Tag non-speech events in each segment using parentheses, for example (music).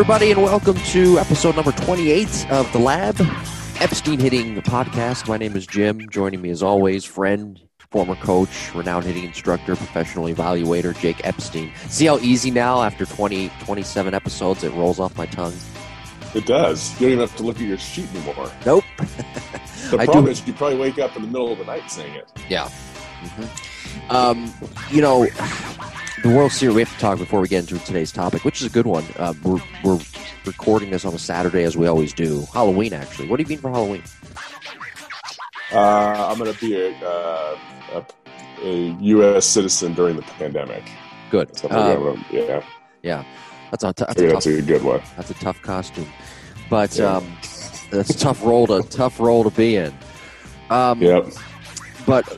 Everybody, and welcome to episode number 28 of The Lab, Epstein Hitting Podcast. My name is Jim. Joining me, as always, friend, former coach, renowned hitting instructor, professional evaluator, Jake Epstein. See how easy now, after 20, 27 episodes, it rolls off my tongue? It does. You don't even have to look at your sheet anymore. Nope. (laughs) (laughs) The I problem do- is you probably wake up in the middle of the night saying it. Yeah. Um, you know, the World Series, we have to talk before we get into today's topic, which is a good one. Uh, we're, we're recording this on a Saturday, as we always do. Halloween, actually. What do you mean for Halloween? Uh, I'm going to be a, uh, a, a U.S. citizen during the pandemic. Good. Gonna- yeah, yeah. That's a, that's, a tough, that's a good one. that's a tough costume. But Yeah. um, that's a tough role to tough role to be in. Um, Yep. But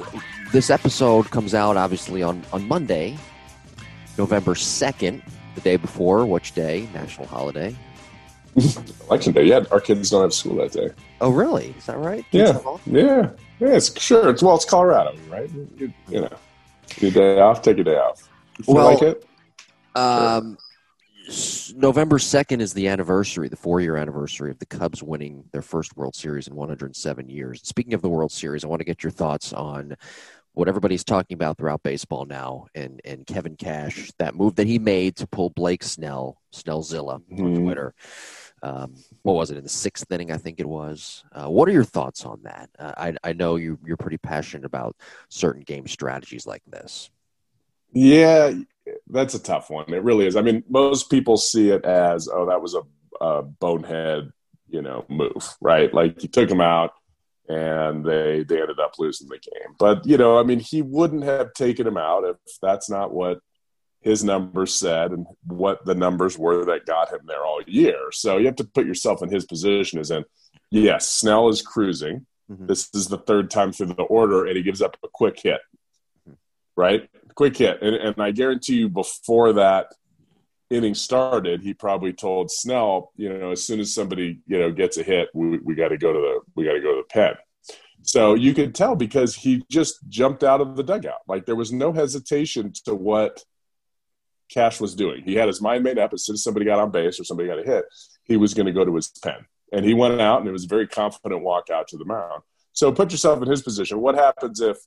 this episode comes out obviously on, on Monday, November 2nd, the day before, which day? National holiday. (laughs) Election day. Yeah, our kids don't have school that day. Oh, really? Is that right? Yeah. Kids off? Yeah. Yeah, it's sure. It's well, it's Colorado, right? You, you know, your day off, take a day off. You feel Well- like it? Um, s- November 2nd is the anniversary, the four year anniversary of the Cubs winning their first World Series in 107 years. Speaking of the World Series, I want to get your thoughts on what everybody's talking about throughout baseball now and, and Kevin Cash, that move that he made to pull Blake Snell, Snellzilla on Mhm. Twitter. Um, what was it in the sixth inning? I think it was. Uh, what are your thoughts on that? Uh, I, I know you, you're pretty passionate about certain game strategies like this. Yeah, that's a tough one. It really is. I mean, most people see it as, oh, that was a, a bonehead, you know, move, right? Like you took him out and they they ended up losing the game. But you know, I mean, he wouldn't have taken him out if that's not what his numbers said and what the numbers were that got him there all year. So you have to put yourself in his position as in, yes, Snell is cruising. Mhm. This is the third time through the order, and he gives up a quick hit right? Quick hit. And, and I guarantee you, before that inning started, he probably told Snell, you know, as soon as somebody, you know, gets a hit, we, we got to go to the, we got to go to the pen. So you could tell because he just jumped out of the dugout. Like there was no hesitation to what Cash was doing. He had his mind made up as soon as somebody got on base or somebody got a hit, he was going to go to his pen. And he went out and it was a very confident walk out to the mound. So put yourself in his position. What happens if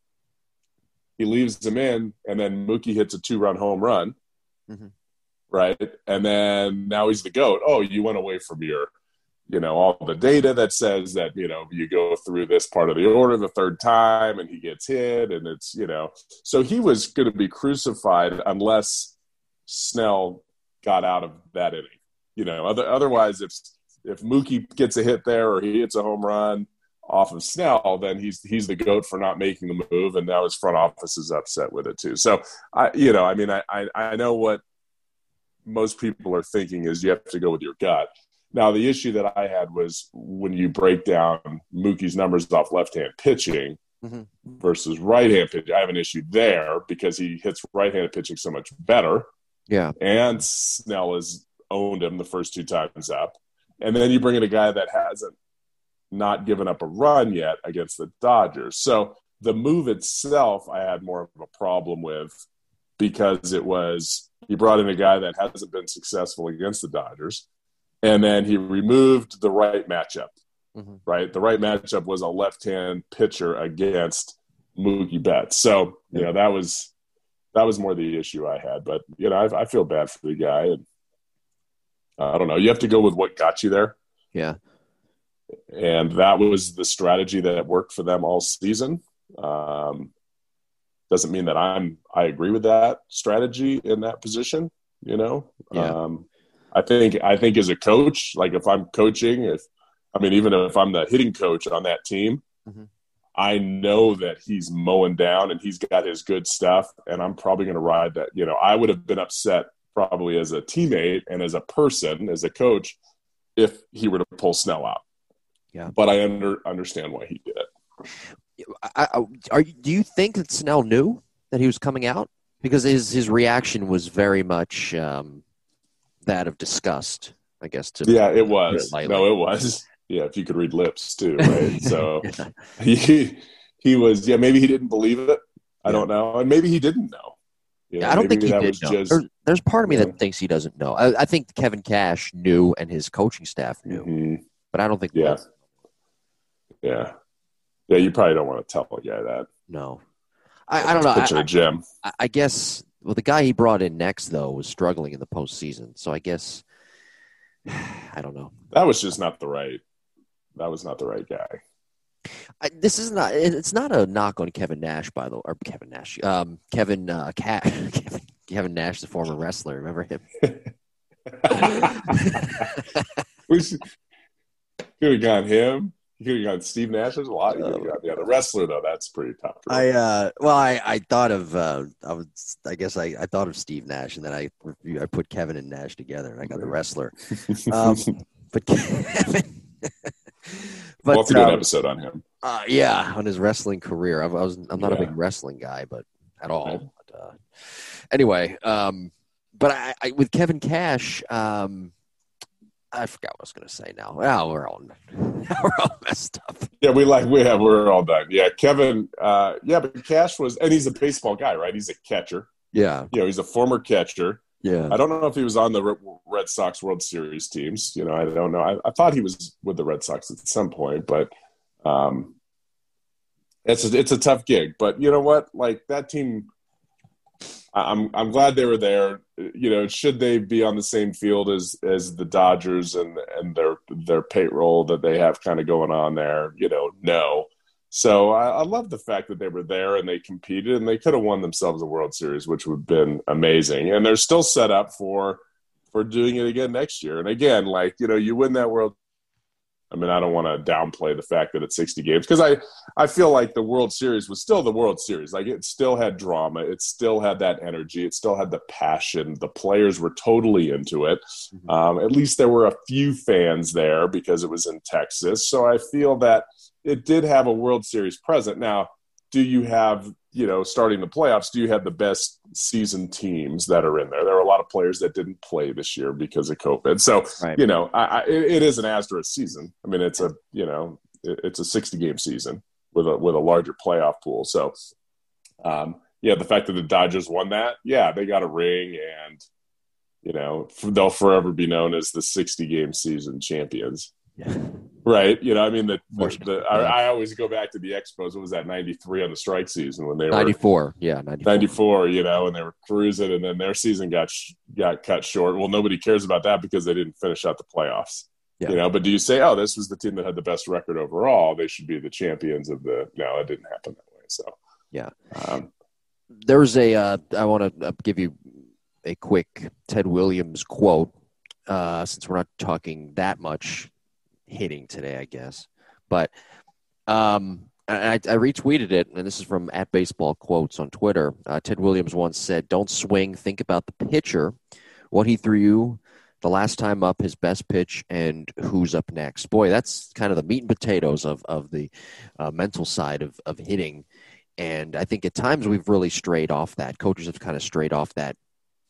he leaves him in and then Mookie hits a two run home run? Mhm. Right. And then now he's the GOAT. Oh, you went away from your, you know, all the data that says that, you know, you go through this part of the order the third time and he gets hit and it's, you know, so he was going to be crucified unless Snell got out of that inning. You know, other, otherwise, if if Mookie gets a hit there or he hits a home run off of Snell, then he's he's the goat for not making the move, and now his front office is upset with it too. So I, you know, I mean, I I, I know what most people are thinking is you have to go with your gut. Now, the issue that I had was when you break down Mookie's numbers off left-hand pitching Mhm. versus right-hand pitching. I have an issue there because he hits right-handed pitching so much better Yeah. and Snell has owned him the first two times up. And then you bring in a guy that hasn't not given up a run yet against the Dodgers. So the move itself, I had more of a problem with because it was you brought in a guy that hasn't been successful against the Dodgers, and then he removed the right matchup. Mhm. Right, the right matchup was a left-hand pitcher against Mookie Betts. So you know that was that was more the issue I had. But you know, I, I feel bad for the guy, and I don't know. You have to go with what got you there, Yeah. and that was the strategy that worked for them all season. Um, doesn't mean that I'm I agree with that strategy in that position. You know, Yeah. um, I think I think as a coach, like if I'm coaching, if I mean even if I'm the hitting coach on that team, Mhm. I know that he's mowing down and he's got his good stuff, and I'm probably going to ride that. You know, I would have been upset probably as a teammate and as a person, as a coach, if he were to pull Snell out. Yeah. but I under understand why he did it. I, I, are do you think that Snell knew that he was coming out? Because his his reaction was very much um, that of disgust, I guess. To Yeah, it was. No, it was. Yeah, if you could read lips too, (laughs) right? So Yeah. he he was. Yeah, maybe he didn't believe it. I Yeah. don't know, and maybe he didn't know. You know, I don't think he did know. just- There's, there's part of me Yeah. that thinks he doesn't know. I, I think Kevin Cash knew and his coaching staff knew, Mhm. but I don't think Yeah. Yeah. Yeah, you probably don't want to tell a guy that. no. I, I don't know. I, Picture of Jim. I, I guess well, the guy he brought in next though was struggling in the postseason, so I guess (sighs) I don't know. That was just not the right. That was not the right guy. I, this is not. It's not a knock on Kevin Nash, by the way, or Kevin Nash. Um, Kevin uh, (laughs) Cash. Kevin, Kevin Nash, the former wrestler. Remember him? (laughs) (laughs) we should, could have gone him. You got Steve Nash. There's a lot. You could have gone the wrestler though. That's pretty tough. to I uh, well, I, I thought of uh, I was I guess I, I thought of Steve Nash, and then I I put Kevin and Nash together, and I got the wrestler. (laughs) Um, but (laughs) Kevin. (laughs) we'll have to do an um, episode on him. Uh, yeah, on his wrestling career. I, I was I'm not a big wrestling guy, but at all. Right. But, uh, anyway, um, but I, I with Kevin Cash, um, I forgot what I was going to say now. Now we're all now (laughs) we're all messed up. Yeah, we like we have we're all done. Yeah, Kevin. Uh, yeah, but Cash was, and he's a baseball guy, right? He's a catcher. Yeah, You know, he's a former catcher. yeah. I don't know if he was on the Red Sox World Series teams. You know, I don't know. I, I thought he was with the Red Sox at some point, but um, it's a, it's a tough gig. But you know what? Like that team, I'm I'm glad they were there. You know, should they be on the same field as as the Dodgers and and their their payroll that they have kind of going on there? You know, no. So I, I love the fact that they were there and they competed and they could have won themselves a World Series, which would have been amazing. And they're still set up for for doing it again next year. And again, like you know, you win that World. I mean, I don't want to downplay the fact that it's 60 games because I I feel like the World Series was still the World Series. Like it still had drama, it still had that energy, it still had the passion. The players were totally into it. Mhm. Um, at least there were a few fans there because it was in Texas. So I feel that it did have a World Series present. Now, do you have, you know, starting the playoffs, do you have the best season teams that are in there? There are a lot of players that didn't play this year because of COVID. So, Right. you know, I, I, it, is an Astros season. I mean, it's a, you know, it's a 60 game season with a, with a larger playoff pool. So, um, yeah, the fact that the Dodgers won that, yeah, they got a ring and, you know, they'll forever be known as the 60 game season champions. Yeah. Right. You know, I mean, the, the, the I, I always go back to the Expos. What was that, 93 on the strike season when they were 94. Yeah, 94. 94, you know, and they were cruising and then their season got, sh- got cut short. Well, nobody cares about that because they didn't finish out the playoffs. Yeah. You know, but do you say, oh, this was the team that had the best record overall? They should be the champions of the. No, it didn't happen that way. So, Yeah. Um, There's a. Uh, I want to uh, give you a quick Ted Williams quote, uh, since we're not talking that much hitting today, I guess. But um, I, I retweeted it, and this is from at Baseball Quotes on Twitter. Uh, Ted Williams once said, "Don't swing. Think about the pitcher, what he threw you." The last time up, his best pitch, and who's up next. Boy, that's kind of the meat and potatoes of of the uh, mental side of of hitting. And I think at times we've really strayed off that. Coaches have kind of strayed off that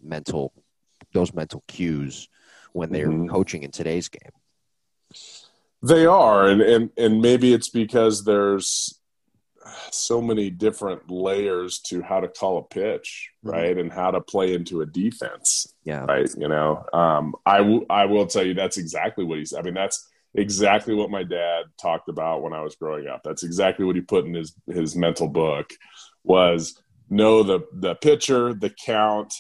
mental, those mental cues when they're Mhm. coaching in today's game. They are, and, and and maybe it's because there's so many different layers to how to call a pitch, Mhm. right, and how to play into a defense, Yeah. right. You know, um, I w- I will tell you that's exactly what he's. I mean, that's exactly what my dad talked about when I was growing up. That's exactly what he put in his his mental book was know the the pitcher, the count,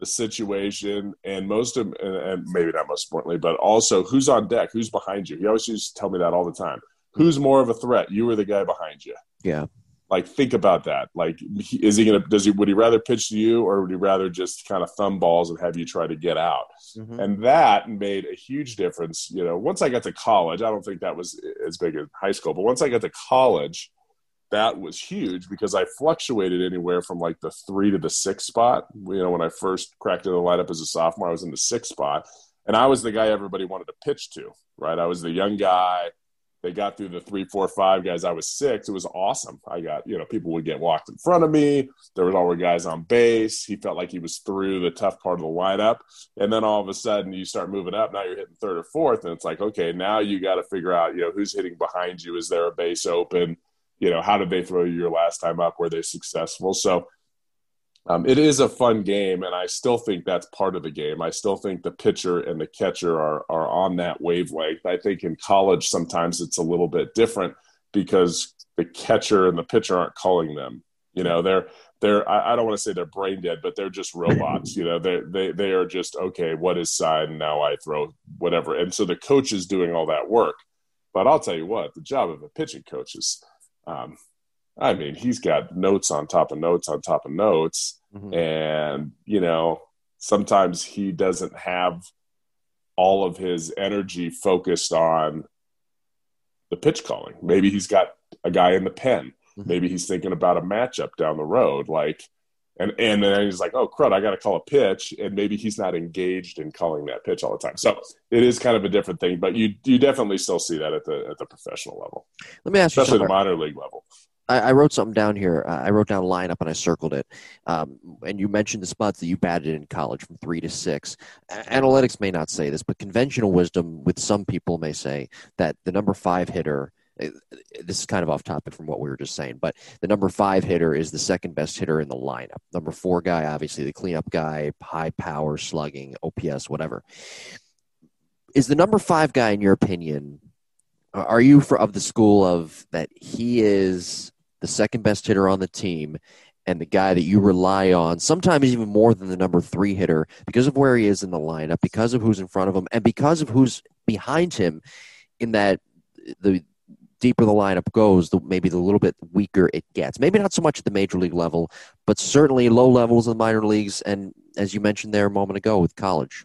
the situation, and most of and, and maybe not most importantly, but also who's on deck, who's behind you. He always used to tell me that all the time. Who's more of a threat, you or the guy behind you? Yeah. Like think about that. Like, is he gonna? Does he? Would he rather pitch to you, or would he rather just kind of thumb balls and have you try to get out? Mhm. and that made a huge difference you know once i got to college i don't think that was as big as high school but once i got to college that was huge because i fluctuated anywhere from like the three to the six spot. You know when i first cracked into the lineup as a sophomore i was in the six spot and i was the guy everybody wanted to pitch to right? I was the young guy. They got through the three four five guys. I was six. It was awesome. I got you know people would get walked in front of me. There was always guys on base. He felt like he was through the tough part of the lineup. And then all of a sudden you start moving up. Now you're hitting third or fourth and it's like okay now you got to figure out you know who's hitting behind you. Is there a base open you know how did they throw you your last time up were they successful so Um, it is a fun game, and I still think that's part of the game. I still think the pitcher and the catcher are are on that wavelength. I think in college sometimes it's a little bit different because the catcher and the pitcher aren't calling them. You know, they're they're I, I don't want to say they're brain dead, but they're just robots. you know, they they they are just okay. What is side? Now I throw whatever, and so the coach is doing all that work. But I'll tell you what, the job of a pitching coach is. Um, I mean, he's got notes on top of notes on top of notes. Mm-hmm. And, you know, sometimes he doesn't have all of his energy focused on the pitch calling. Maybe he's got a guy in the pen. Mm-hmm. Maybe he's thinking about a matchup down the road. Like, and and then he's like, "Oh crud, I got to call a pitch," and maybe he's not engaged in calling that pitch all the time. So it is kind of a different thing, but you you definitely still see that at the at the professional level. Let me ask you, especially the minor league level. I, I wrote something down here. Uh, I wrote down a lineup and I circled it. Um, and you mentioned the spots that you batted in college from three to six. analytics may not say this, but conventional wisdom with some people may say that the number five hitter Uh, this is kind of off topic from what we were just saying, but the number five hitter is the second best hitter in the lineup. Number four guy, obviously the cleanup guy, high power, slugging, OPS, whatever. Is the number five guy, in your opinion, are you for, of the school of that he is the second best hitter on the team, and the guy that you rely on, sometimes even more than the number three hitter, because of where he is in the lineup, because of who's in front of him, and because of who's behind him, in that the deeper the lineup goes, the, maybe the little bit weaker it gets. Maybe not so much at the major league level, but certainly low levels in the minor leagues, and as you mentioned there a moment ago with college.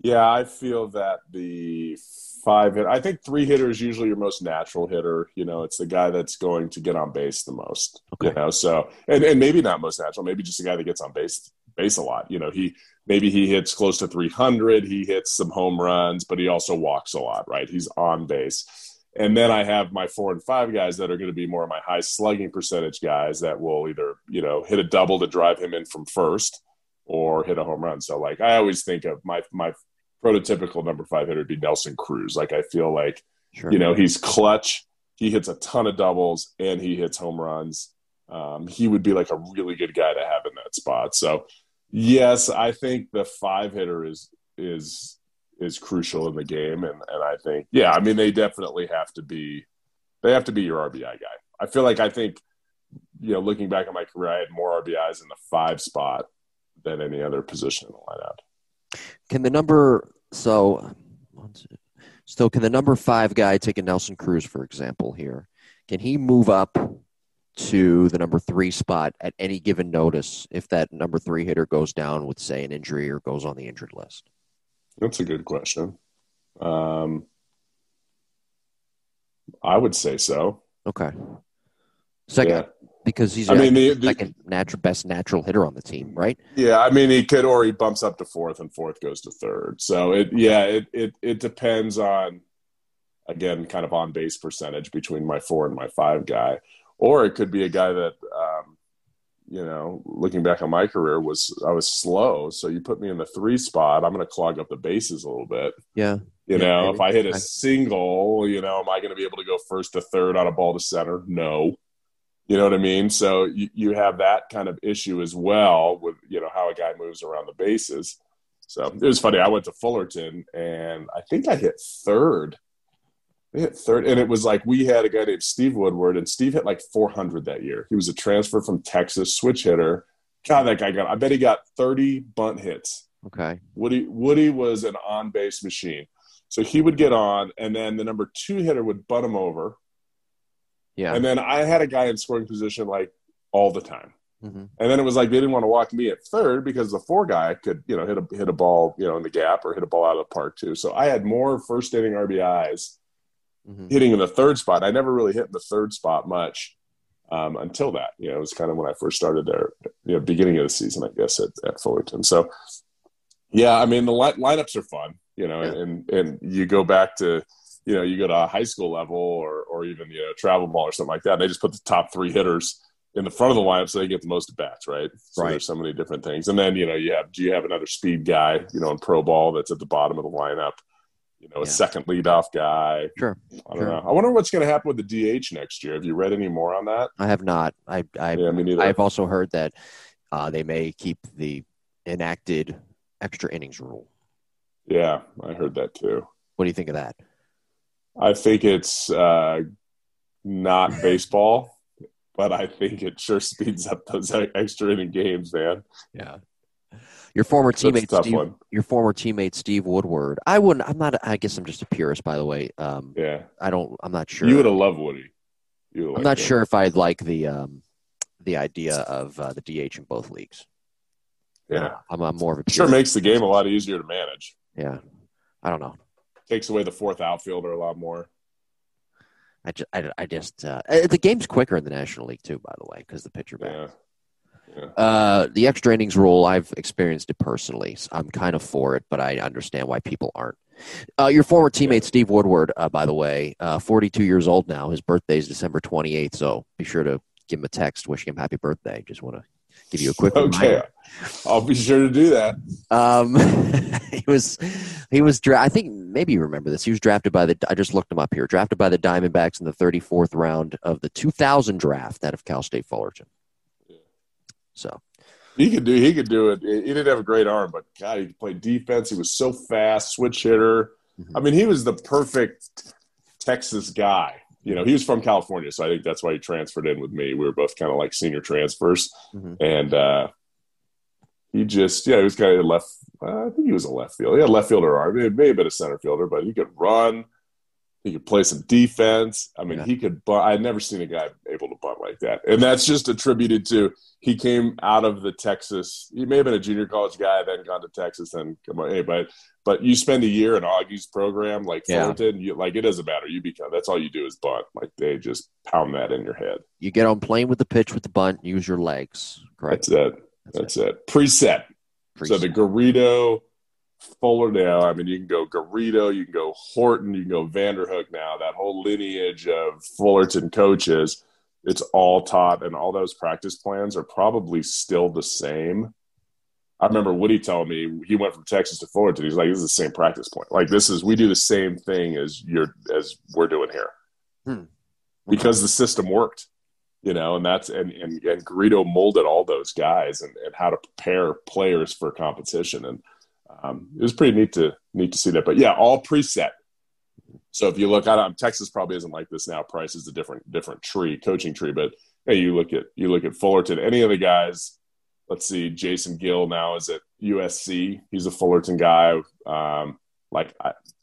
Yeah, I feel that the five hit. I think three hitter is usually your most natural hitter. You know, it's the guy that's going to get on base the most. Okay. You know, so and, and maybe not most natural, maybe just a guy that gets on base base a lot. You know, he maybe he hits close to 300, he hits some home runs, but he also walks a lot, right? He's on base. And then I have my four and five guys that are going to be more of my high slugging percentage guys that will either, you know, hit a double to drive him in from first or hit a home run. So like I always think of my my prototypical number five hitter would be Nelson Cruz. Like I feel like sure. you know he's clutch. He hits a ton of doubles and he hits home runs. Um, he would be like a really good guy to have in that spot. So yes, I think the five hitter is is is crucial in the game, and and I think yeah, I mean they definitely have to be they have to be your RBI guy. I feel like I think you know looking back at my career, I had more RBIs in the five spot than any other position in the lineup. Can the number so so can the number five guy take a Nelson Cruz for example here? Can he move up to the number three spot at any given notice if that number three hitter goes down with say an injury or goes on the injured list? That's a good question. Um, I would say so. Okay. Second, yeah because he's I mean, the, the, second natural best natural hitter on the team, right? Yeah, I mean he could or he bumps up to fourth and fourth goes to third. So it yeah, it it it depends on again kind of on base percentage between my four and my five guy. Or it could be a guy that you know, looking back on my career was I was slow. So you put me in the three spot, I'm gonna clog up the bases a little bit. Yeah. You yeah, know, maybe. if I hit a single, you know, am I going to be able to go first to third on a ball to center? No. You know what I mean? So you, you have that kind of issue as well with, you know, how a guy moves around the bases. So it was funny. I went to Fullerton and I think I hit third. I hit third. And it was like we had a guy named Steve Woodward, and Steve hit like 400 that year. He was a transfer from Texas, switch hitter. God, that guy got, I bet he got 30 bunt hits. Okay. Woody, Woody was an on base machine. So he would get on, and then the number two hitter would butt him over yeah. And then I had a guy in scoring position like all the time. Mm-hmm. And then it was like they didn't want to walk me at third because the four guy could, you know, hit a hit a ball, you know, in the gap or hit a ball out of the park too. So I had more first inning RBIs mm-hmm. hitting in the third spot. I never really hit in the third spot much um, until that. You know, it was kind of when I first started there, you know, beginning of the season, I guess, at, at Fullerton. So yeah, I mean the li- lineups are fun, you know, yeah. and and you go back to you know, you go to a high school level or, or even, you know, travel ball or something like that. they just put the top three hitters in the front of the lineup so they get the most at bats, right? So right. there's so many different things. And then, you know, you have, do you have another speed guy, you know, in pro ball that's at the bottom of the lineup? You know, a yeah. second leadoff guy. Sure. I don't sure. know. I wonder what's going to happen with the DH next year. Have you read any more on that? I have not. I, I, yeah, me neither. I've also heard that Uh, they may keep the enacted extra innings rule. Yeah, I heard that too. What do you think of that? I think it's uh, not baseball, but I think it sure (laughs) speeds up those extra inning games, man. Yeah. Your former teammate, Steve, one. your former teammate Steve Woodward. I wouldn't. I'm not. I guess I'm just a purist, by the way. Um, yeah. I don't. I'm not sure. You would have loved Woody. I'm not sure if I'd like the um, the idea of uh, the DH in both leagues. Yeah, uh, I'm, I'm, more of a purist. sure makes the game a lot easier to manage. Yeah, I don't know. Takes away the fourth outfielder a lot more. I just, I, I just uh, uh the game's quicker in the National League too, by the way, because the pitcher back. Yeah. Uh, the extra innings rule, I've experienced it personally. So I'm kind of for it, but I understand why people aren't. Uh, your former teammate. Steve Woodward, uh, by the way, uh, 42 years old now. His birthday is December 28th, so be sure to give him a text wishing him happy birthday. Just want to give you a quick okay. Reminder. I'll be sure to do that. Um, (laughs) he was he was dra- I think maybe you remember this. He was drafted by the I just looked him up here. Drafted by the Diamondbacks in the 34th round of the 2000 draft out of Cal State Fullerton. So he could do he could do it. He didn't have a great arm, but God, he played defense. He was so fast, switch hitter. Mm-hmm. I mean, he was the perfect Texas guy. You know, he was from California, so I think that's why he transferred in with me. We were both kind of like senior transfers, mm-hmm. and uh, he just yeah, he was kind of left. Uh, I think he was a left fielder. He had left fielder arm. He may have been a center fielder, but he could run. He could play some defense. I mean, yeah. he could bunt. I'd never seen a guy able to bunt like that. And that's just attributed to he came out of the Texas. He may have been a junior college guy, then gone to Texas, then come on. Hey, but but you spend a year in Augie's program like yeah. Fullerton, you, like it doesn't matter. You become that's all you do is bunt. Like they just pound that in your head. You get on plane with the pitch with the bunt. Use your legs. Correct. That's it. That's, that's it. it. Preset. Preset. So the Garrido Fuller now. I mean, you can go Garrido, you can go Horton, you can go Vanderhook now. That whole lineage of Fullerton coaches, it's all taught, and all those practice plans are probably still the same. I remember Woody telling me he went from Texas to Fullerton. He's like, "This is the same practice point. Like this is we do the same thing as you're as we're doing here." Hmm. Because the system worked you know, and that's and and, and Garrido molded all those guys and, and how to prepare players for competition. And um, it was pretty neat to neat to see that. But yeah, all preset. So if you look at Texas probably isn't like this now. Pierce is a different different tree, coaching tree. But hey, you look at you look at Fullerton. Any of the guys, let's see, Jason Gill now is at USC. He's a Fullerton guy. Um, like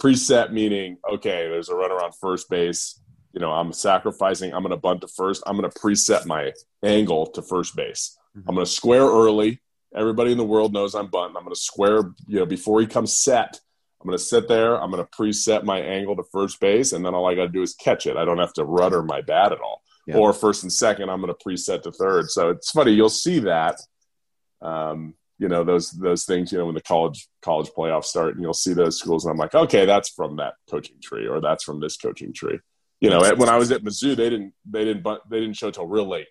preset meaning, okay, there's a runner on first base. You know, I'm sacrificing. I'm going to bunt to first. I'm going to preset my angle to first base. Mm-hmm. I'm going to square early. Everybody in the world knows I'm bunting. I'm going to square, you know, before he comes set. I'm going to sit there. I'm going to preset my angle to first base, and then all I got to do is catch it. I don't have to rudder my bat at all. Yeah. Or first and second, I'm going to preset to third. So it's funny. You'll see that. Um, you know those those things. You know when the college college playoffs start, and you'll see those schools, and I'm like, okay, that's from that coaching tree, or that's from this coaching tree. You know, when I was at Mizzou, they didn't they didn't they didn't show till real late.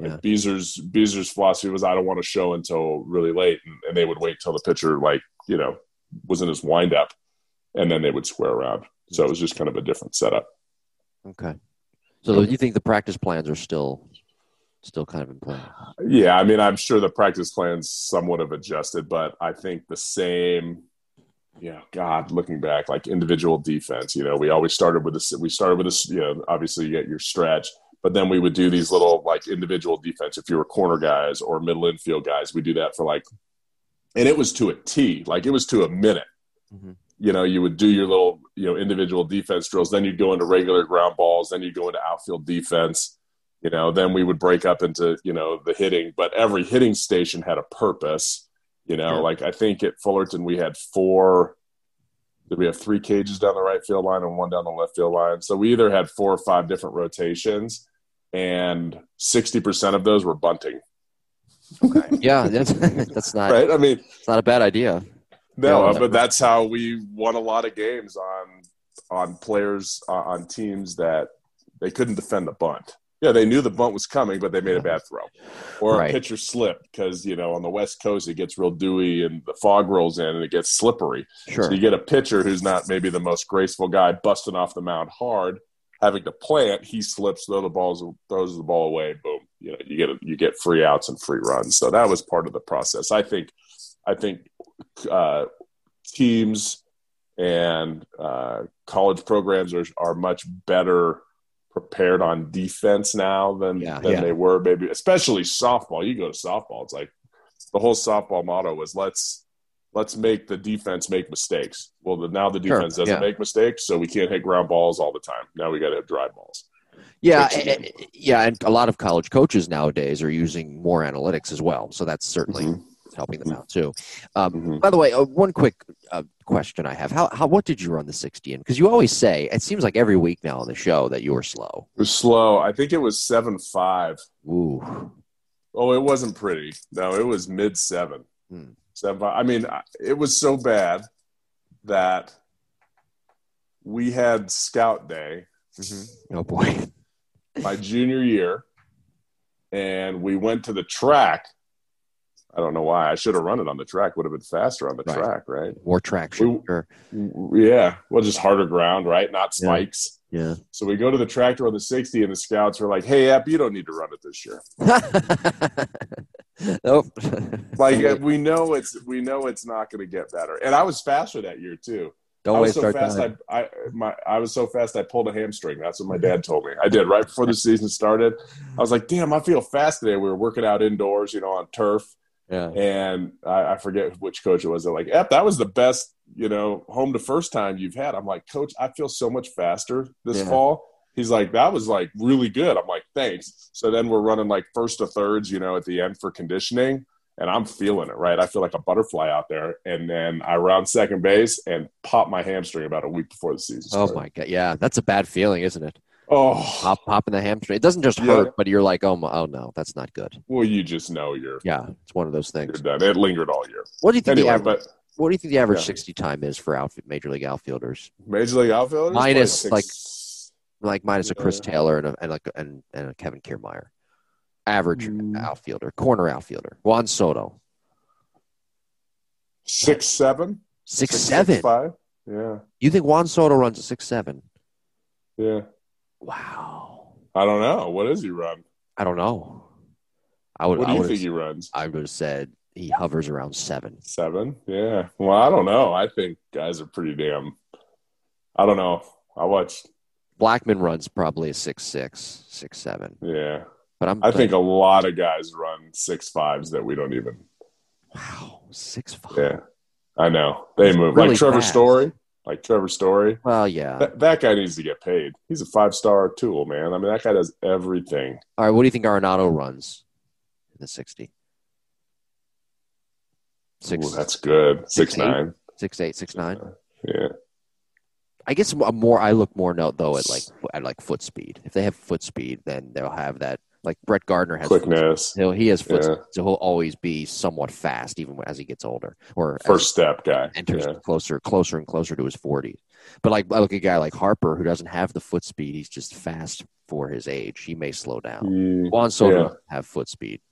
Like yeah. Beezer's Beezer's philosophy was I don't want to show until really late, and, and, they would wait till the pitcher like you know was in his windup, and then they would square around. So it was just kind of a different setup. Okay. So you think the practice plans are still still kind of in play? Yeah, I mean, I'm sure the practice plans somewhat have adjusted, but I think the same. Yeah, God, looking back, like individual defense, you know, we always started with this. We started with this. You know, obviously you get your stretch but then we would do these little like individual defense. If you were corner guys or middle infield guys, we do that for like, and it was to a T, like it was to a minute. Mm-hmm. You know, you would do your little, you know, individual defense drills. Then you'd go into regular ground balls. Then you'd go into outfield defense. You know, then we would break up into, you know, the hitting. But every hitting station had a purpose. You know, like I think at Fullerton we had four did we have three cages down the right field line and one down the left field line? So we either had four or five different rotations, and 60% of those were bunting. Okay. (laughs) yeah, that's, (laughs) that's not right. I mean, it's not a bad idea. No, but that's how we won a lot of games on on players uh, on teams that they couldn't defend the bunt. Yeah, they knew the bunt was coming, but they made a bad throw, or right. a pitcher slipped because you know on the West Coast it gets real dewy and the fog rolls in and it gets slippery. Sure. So you get a pitcher who's not maybe the most graceful guy busting off the mound hard, having to plant, he slips, throw the balls, throws the ball away, boom. you know you get you get free outs and free runs. So that was part of the process. I think I think uh, teams and uh, college programs are are much better prepared on defense now than Yeah, than yeah. they were maybe especially softball you go to softball it's like the whole softball motto was let's let's make the defense make mistakes well the, now the Sure, defense doesn't yeah. make mistakes so we can't hit ground balls all the time now we got to have dry balls Yeah, the eh, eh, yeah, and a lot of college coaches nowadays are using more analytics as well, so that's certainly Mhm. helping them out too. Um, Mhm. By the way, uh, one quick uh, question I have: how, how what did you run the sixty in? Because you always say it seems like every week now on the show that you were slow. it was slow i think it was seven five Ooh, oh it wasn't pretty no it was mid seven Hmm. Five. i mean it was so bad that we had scout day mm-hmm. oh boy, my junior year, and we went to the track. I don't know why. I should have run it on the track. Would have been faster on the Right. track, right? more traction. We- Yeah. Well, just harder ground, right? Not spikes. Yeah. So we go to the track to run the 60, and the scouts are like, hey, App, you don't need to run it this year. (laughs) (laughs) nope. Like (laughs) we know it's we know it's not going to get better. And I was faster that year too. Don't I was waste so fast. time. I, I my I was so fast. I pulled a hamstring. That's what my dad told me. I did right before the season started. I was like, "Damn, I feel fast today." We were working out indoors, you know, on turf, Yeah. and I, I forget which coach it was. They're like, "Ep, that was the best, you know, home to first time you've had." I'm like, "Coach, I feel so much faster this Yeah. fall." He's like, "That was like really good." I'm like, "Thanks." So then we're running like first to thirds, you know, at the end for conditioning and I'm feeling it, right? I feel like a butterfly out there. And then I round second base and pop my hamstring about a week before the season Oh my god. Yeah, that's a bad feeling, isn't it? Oh, Pop, popping the hamstring. It doesn't just Yeah. hurt, but you're like, oh, my, oh no, that's not good. well, you just know you're, Yeah, it's one of those you're things. done. It lingered all year. What do you think the Anyway, average? but What do you think the average Yeah. sixty time is for outfit major league outfielders? Major League outfielders? Minus, six- like- Like minus a Chris Yeah. Taylor and a, and like and, and a Kevin Kiermaier. Average Mm. outfielder, corner outfielder. Juan Soto, six, seven? six five? Yeah. You think Juan Soto runs a six seven? Yeah. Wow. I don't know. What does he run? I don't know. I would. What do you think he runs? I would have said he hovers around seven. Seven? Yeah. Well, I don't know. I think guys are pretty damn. I don't know. I watched. Blackmon runs probably a six six, six seven. Yeah. But I'm. I think a lot of guys run six fives that we don't even. wow, six five. Yeah, I know they He's move really like Trevor fast. Story. Like Trevor Story, Well, yeah. that, that guy needs to get paid. He's a five star tool, man. I mean, that guy does everything. All right. What do you think Arenado runs in the sixty? Six, Ooh, that's good. Six, Six nine. six eight, six nine. Yeah, I guess I'm more. I look more now though at like at like foot speed. If they have foot speed, then they'll have that. Like Brett Gardner has foot quickness, He'll, he has foot Yeah. speed, so he'll always be somewhat fast, even as he gets older, or first step guy. enters Yeah. closer, closer and closer to his 40s. But like, I look at a guy like Harper, who doesn't have the foot speed. He's just fast for his age. He may slow down. He- Juan Soto Yeah. have foot speed.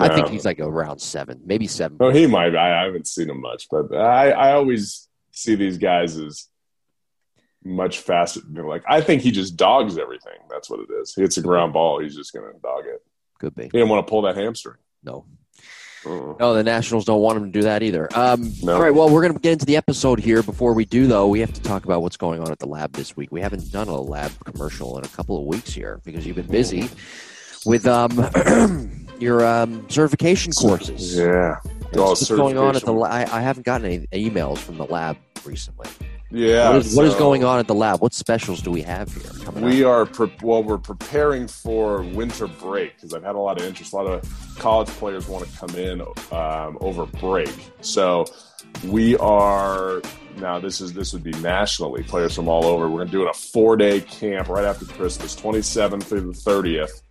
I think he's like around seven, maybe seven. No, he might. I, I haven't seen him much, but I, I always see these guys as much faster. Like I think he just dogs everything. That's what it is. He hits a ground ball. He's just going to dog it. Could be. He didn't want to pull that hamstring. No. Uh-uh. No, the Nationals don't want him to do that either. Um, No. All right, well, we're going to get into the episode here. Before we do, though, we have to talk about what's going on at the lab this week. We haven't done a lab commercial in a couple of weeks here because you've been busy with um, (clears throat) your um, certification courses. Yeah. What's, going on at the. I, I haven't gotten any emails from the lab recently. Yeah. what, is, what is going on at the lab? What specials do we have here We up? are pre- well. We're preparing for winter break because I've had a lot of interest. A lot of college players want to come in um, over break. So we are now. This is this would be nationally players from all over. We're doing a four day camp right after Christmas, twenty seventh through the thirtieth.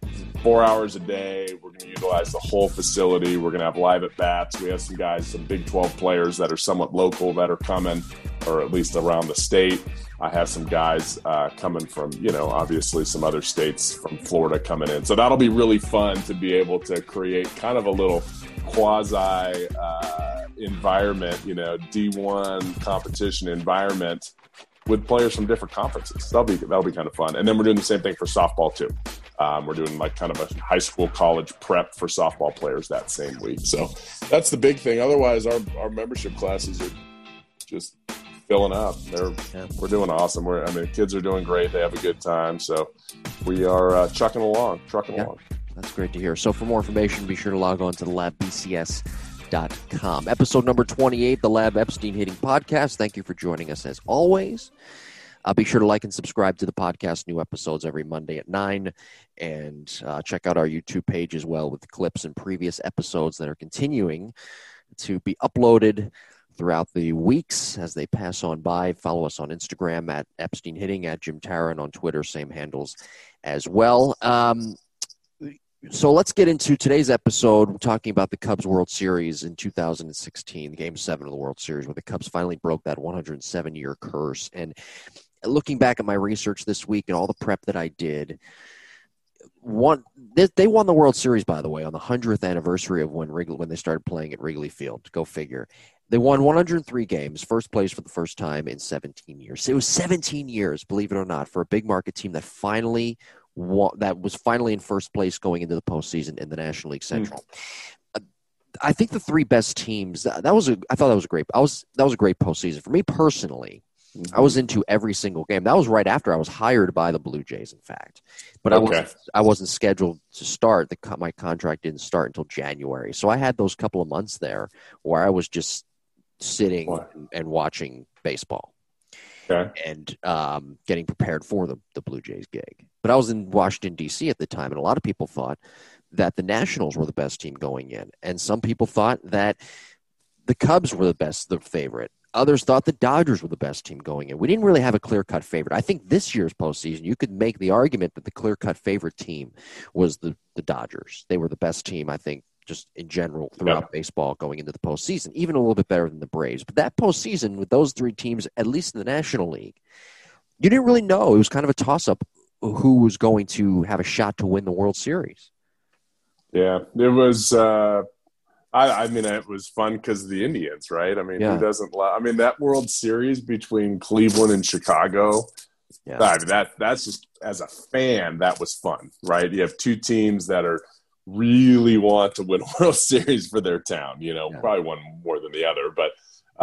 Four hours a day. We're going to utilize the whole facility. We're going to have live at bats. We have some guys, some Big Twelve players that are somewhat local that are coming, or at least around the state. I have some guys uh, coming from, you know, obviously some other states from Florida coming in. So that'll be really fun to be able to create kind of a little quasi uh, environment, you know, D1 competition environment with players from different conferences. That'll be that'll be kind of fun. And then we're doing the same thing for softball too. Um, we're doing like kind of a high school college prep for softball players that same week. So that's the big thing. Otherwise, our, our membership classes are just filling up. They're yeah. we're doing awesome. We're I mean, kids are doing great. They have a good time. So we are uh, chucking along, trucking yeah. along. That's great to hear. So for more information, be sure to log on to the labbcs.com. Episode number 28, the Lab Epstein Hitting Podcast. Thank you for joining us as always. Uh, be sure to like and subscribe to the podcast. New episodes every Monday at 9. And uh, check out our YouTube page as well with clips and previous episodes that are continuing to be uploaded throughout the weeks as they pass on by. Follow us on Instagram at Epstein Hitting, at Jim Tarrant on Twitter, same handles as well. Um, so let's get into today's episode. We're talking about the Cubs World Series in 2016, Game Seven of the World Series, where the Cubs finally broke that 107-year curse. And looking back at my research this week and all the prep that I did, one they, they won the World Series by the way on the hundredth anniversary of when Wrigley when they started playing at Wrigley Field. Go figure. They won 103 games, first place for the first time in 17 years. It was 17 years, believe it or not, for a big market team that finally won, that was finally in first place going into the postseason in the National League hmm. Central. Mm. I think the three best teams that, that was a I thought that was a great I was that was a great postseason for me personally. I was into every single game. That was right after I was hired by the Blue Jays, in fact. But okay. I wasn't I wasn't scheduled to start. The my contract didn't start until January, so I had those couple of months there where I was just sitting and, and, watching baseball. Okay. And um, getting prepared for the, the Blue Jays gig. But I was in Washington, D.C. at the time, and a lot of people thought that the Nationals were the best team going in. And some people thought that the Cubs were the best, the favorite. Others thought the Dodgers were the best team going in. We didn't really have a clear cut favorite. I think this year's postseason, you could make the argument that the clear cut favorite team was the, the Dodgers. They were the best team, I think, just in general throughout yeah. baseball going into the postseason, even a little bit better than the Braves. But that postseason with those three teams, at least in the National League, you didn't really know. It was kind of a toss up who was going to have a shot to win the World Series. Yeah, it was. Uh, I, I mean, it was fun because of the Indians, right? I mean, yeah. who doesn't? Love, I mean, that World Series between Cleveland and Chicago. Yeah. I mean, that that's just as a fan, that was fun, right? You have two teams that are really want to win a (laughs) World Series for their town. You know, yeah. probably one more than the other, but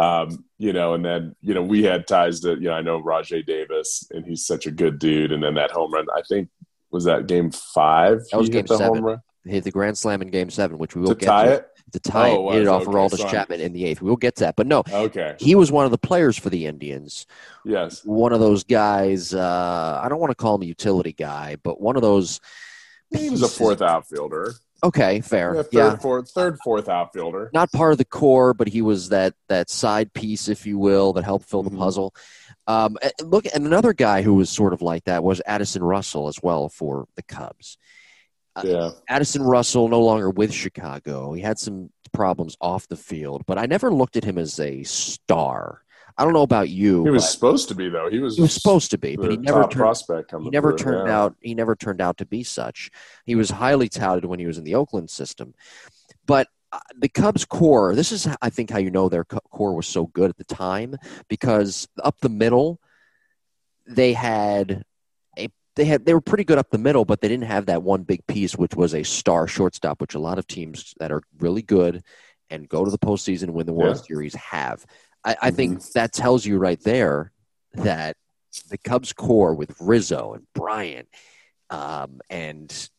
um, you know, and then you know we had ties to you know I know Rajai Davis, and he's such a good dude. And then that home run, I think was that game five. That was game seven. He hit the grand slam in game seven, which we will to get tie to. it to tie oh, it, hit it off okay, Aroldis Chapman in the eighth. We'll get to that, but no, okay, he was one of the players for the Indians. Yes, one of those guys. Uh, I don't want to call him a utility guy, but one of those. He was a fourth outfielder. Okay, fair. Yeah, third, yeah. fourth, third, fourth outfielder. Not part of the core, but he was that that side piece, if you will, that helped fill the mm-hmm. puzzle. Um, look, and another guy who was sort of like that was Addison Russell as well for the Cubs. Uh, yeah. Addison Russell no longer with Chicago. He had some problems off the field, but I never looked at him as a star. I don't know about you. He was supposed to be though. He was. He was supposed to be, but he never turned. Prospect he never turned yeah. out. He never turned out to be such. He was highly touted when he was in the Oakland system, but uh, the Cubs core. This is, I think, how you know their core was so good at the time because up the middle, they had they had they were pretty good up the middle, but they didn't have that one big piece, which was a star shortstop, which a lot of teams that are really good and go to the postseason and win the World yeah. Series have. I, I think mm-hmm. that tells you right there that the Cubs core with Rizzo and Bryant um, and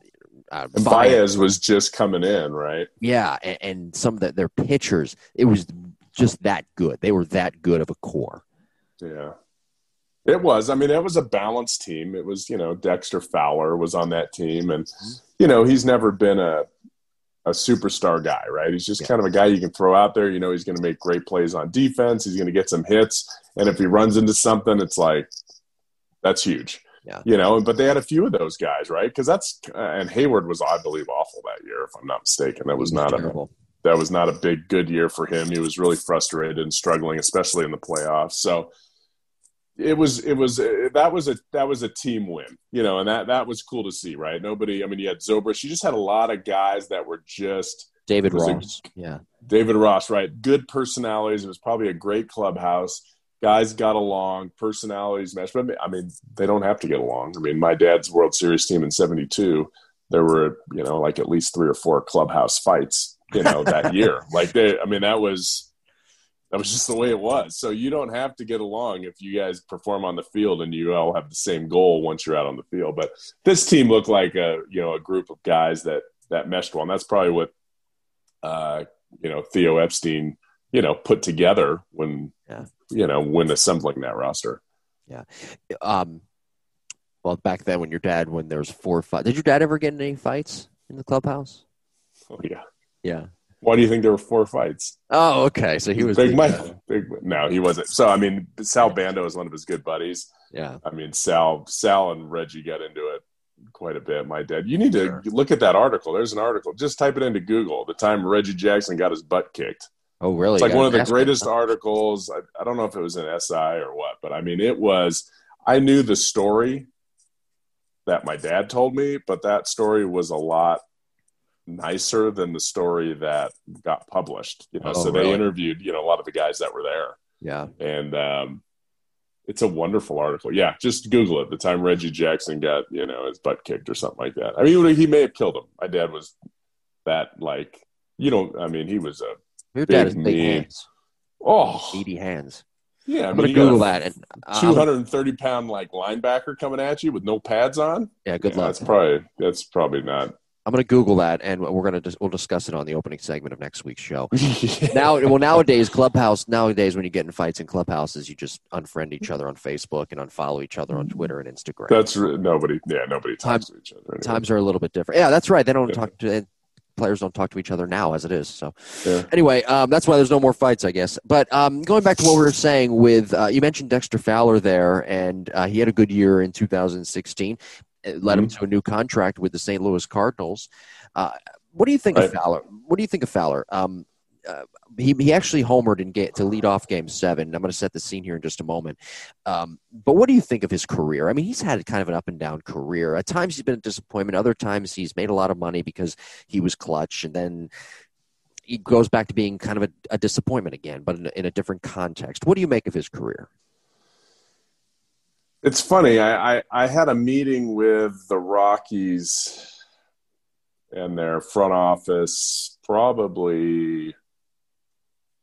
uh, and Baez was just coming in, right? Yeah, and, and some of the, their pitchers, it was just that good. They were that good of a core. Yeah. It was. I mean, it was a balanced team. It was, you know, Dexter Fowler was on that team, and you know, he's never been a a superstar guy, right? He's just yeah. kind of a guy you can throw out there. You know, he's going to make great plays on defense. He's going to get some hits, and if he runs into something, it's like that's huge. Yeah. You know, but they had a few of those guys, right? Because that's uh, and Hayward was, I believe, awful that year, if I'm not mistaken. That was, was not terrible. a that was not a big good year for him. He was really frustrated and struggling, especially in the playoffs. So it was it was uh, that was a that was a team win, you know, and that that was cool to see, right? Nobody, I mean, you had Zobrist, you just had a lot of guys that were just David Ross, a, yeah, David Ross, right? Good personalities. It was probably a great clubhouse. guys got along, personalities matched. But I mean, they don't have to get along. I mean, my dad's World Series team in '72, there were you know like at least three or four clubhouse fights, you know, that year. (laughs) Like they, I mean, that was that was just the way it was. So you don't have to get along if you guys perform on the field and you all have the same goal once you're out on the field. But this team looked like a you know a group of guys that that meshed well, and that's probably what uh, you know Theo Epstein you know put together when yeah. you know when assembling that roster. Yeah. Um, well, back then when your dad when there was four fights, did your dad ever get in any fights in the clubhouse? Oh yeah. Yeah. Why do you think there were four fights? Oh, okay. So he was Big Mike. Big, no, he wasn't. So I mean, Sal Bando was one of his good buddies. Yeah. I mean, Sal, Sal and Reggie got into it quite a bit. My dad. You need to sure. look at that article. There's an article. Just type it into Google. The time Reggie Jackson got his butt kicked. Oh, really? It's like one of the greatest articles. I, I don't know if it was an SI or what, but I mean, it was. I knew the story that my dad told me, but that story was a lot nicer than the story that got published. You know, oh, so really? they interviewed you know a lot of the guys that were there. Yeah, and um, it's a wonderful article. Yeah, just Google it. The time Reggie Jackson got you know his butt kicked or something like that. I mean, he may have killed him. My dad was that like you know. I mean, he was a your dad is big hands. Oh, eighty hands. Yeah, I am gonna Google that. And uh, two hundred and thirty pound like linebacker coming at you with no pads on. Yeah, good yeah, luck. That's probably that's probably not I'm going to Google that, and we're going to dis- we'll discuss it on the opening segment of next week's show. (laughs) now, well, nowadays, Clubhouse nowadays when you get in fights in clubhouses, you just unfriend each other on Facebook and unfollow each other on Twitter and Instagram. That's nobody. Yeah, nobody talks times, to each other. Anyway. Times are a little bit different. Yeah, that's right. They don't yeah. talk to players don't talk to each other now as it is. So yeah. anyway, um, that's why there's no more fights, I guess. But um, going back to what we were saying with uh, you mentioned Dexter Fowler there, and uh, he had a good year in 2016 led him mm-hmm. to a new contract with the St. Louis Cardinals. Uh, what do you think right. of Fowler? What do you think of Fowler? Um, uh, he he actually homered in get to lead off Game Seven. I'm going to set the scene here in just a moment. Um, but what do you think of his career? I mean, he's had kind of an up and down career. At times he's been a disappointment. Other times he's made a lot of money because he was clutch, and then he goes back to being kind of a, a disappointment again, but in a, in a different context. What do you make of his career? It's funny. I, I, I had a meeting with the Rockies and their front office probably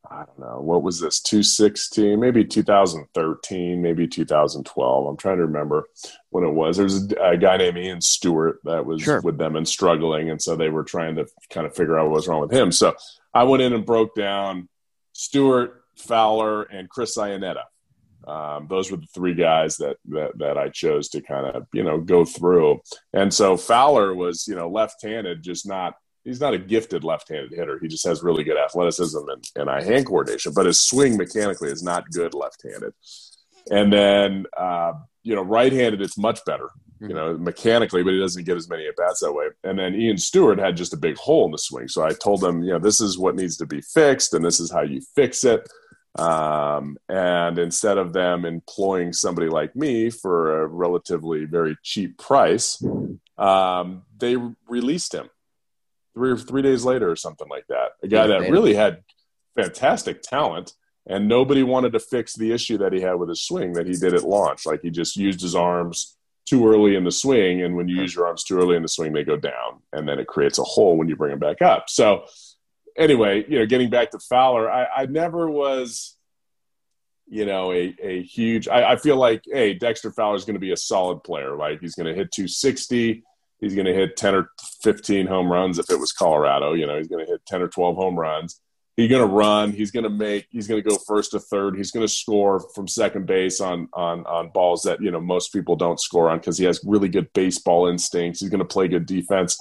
I don't know what was this 2016 maybe 2013 maybe 2012 I'm trying to remember when it was there was a, a guy named Ian Stewart that was sure. with them and struggling and so they were trying to kind of figure out what was wrong with him so I went in and broke down Stewart Fowler and Chris Iannetta um, those were the three guys that, that that I chose to kind of you know go through. And so Fowler was you know left-handed, just not he's not a gifted left-handed hitter. He just has really good athleticism and, and eye hand coordination, but his swing mechanically is not good left-handed. And then uh, you know right-handed, it's much better. You mm-hmm. know, mechanically, but he doesn't get as many at bats that way. And then Ian Stewart had just a big hole in the swing. So I told him, you know, this is what needs to be fixed, and this is how you fix it. Um, and instead of them employing somebody like me for a relatively very cheap price, um, they released him three or three days later or something like that. A guy that really had fantastic talent, and nobody wanted to fix the issue that he had with his swing that he did at launch. Like he just used his arms too early in the swing, and when you use your arms too early in the swing, they go down, and then it creates a hole when you bring them back up. So anyway, you know, getting back to Fowler, I, I never was, you know, a, a huge. I, I feel like, hey, Dexter Fowler is going to be a solid player. Like he's going to hit 260. He's going to hit 10 or 15 home runs if it was Colorado. You know, he's going to hit 10 or 12 home runs. He's going to run. He's going to make. He's going to go first to third. He's going to score from second base on on on balls that you know most people don't score on because he has really good baseball instincts. He's going to play good defense.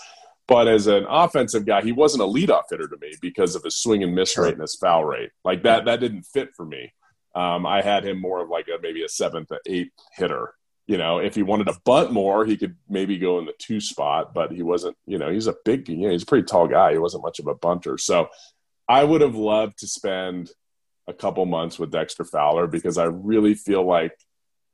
But as an offensive guy, he wasn't a leadoff hitter to me because of his swing and miss rate and his foul rate. Like that, that didn't fit for me. Um, I had him more of like a maybe a seventh, eighth hitter. You know, if he wanted to bunt more, he could maybe go in the two spot, but he wasn't. You know, he's a big, you know, he's a pretty tall guy. He wasn't much of a bunter. So I would have loved to spend a couple months with Dexter Fowler because I really feel like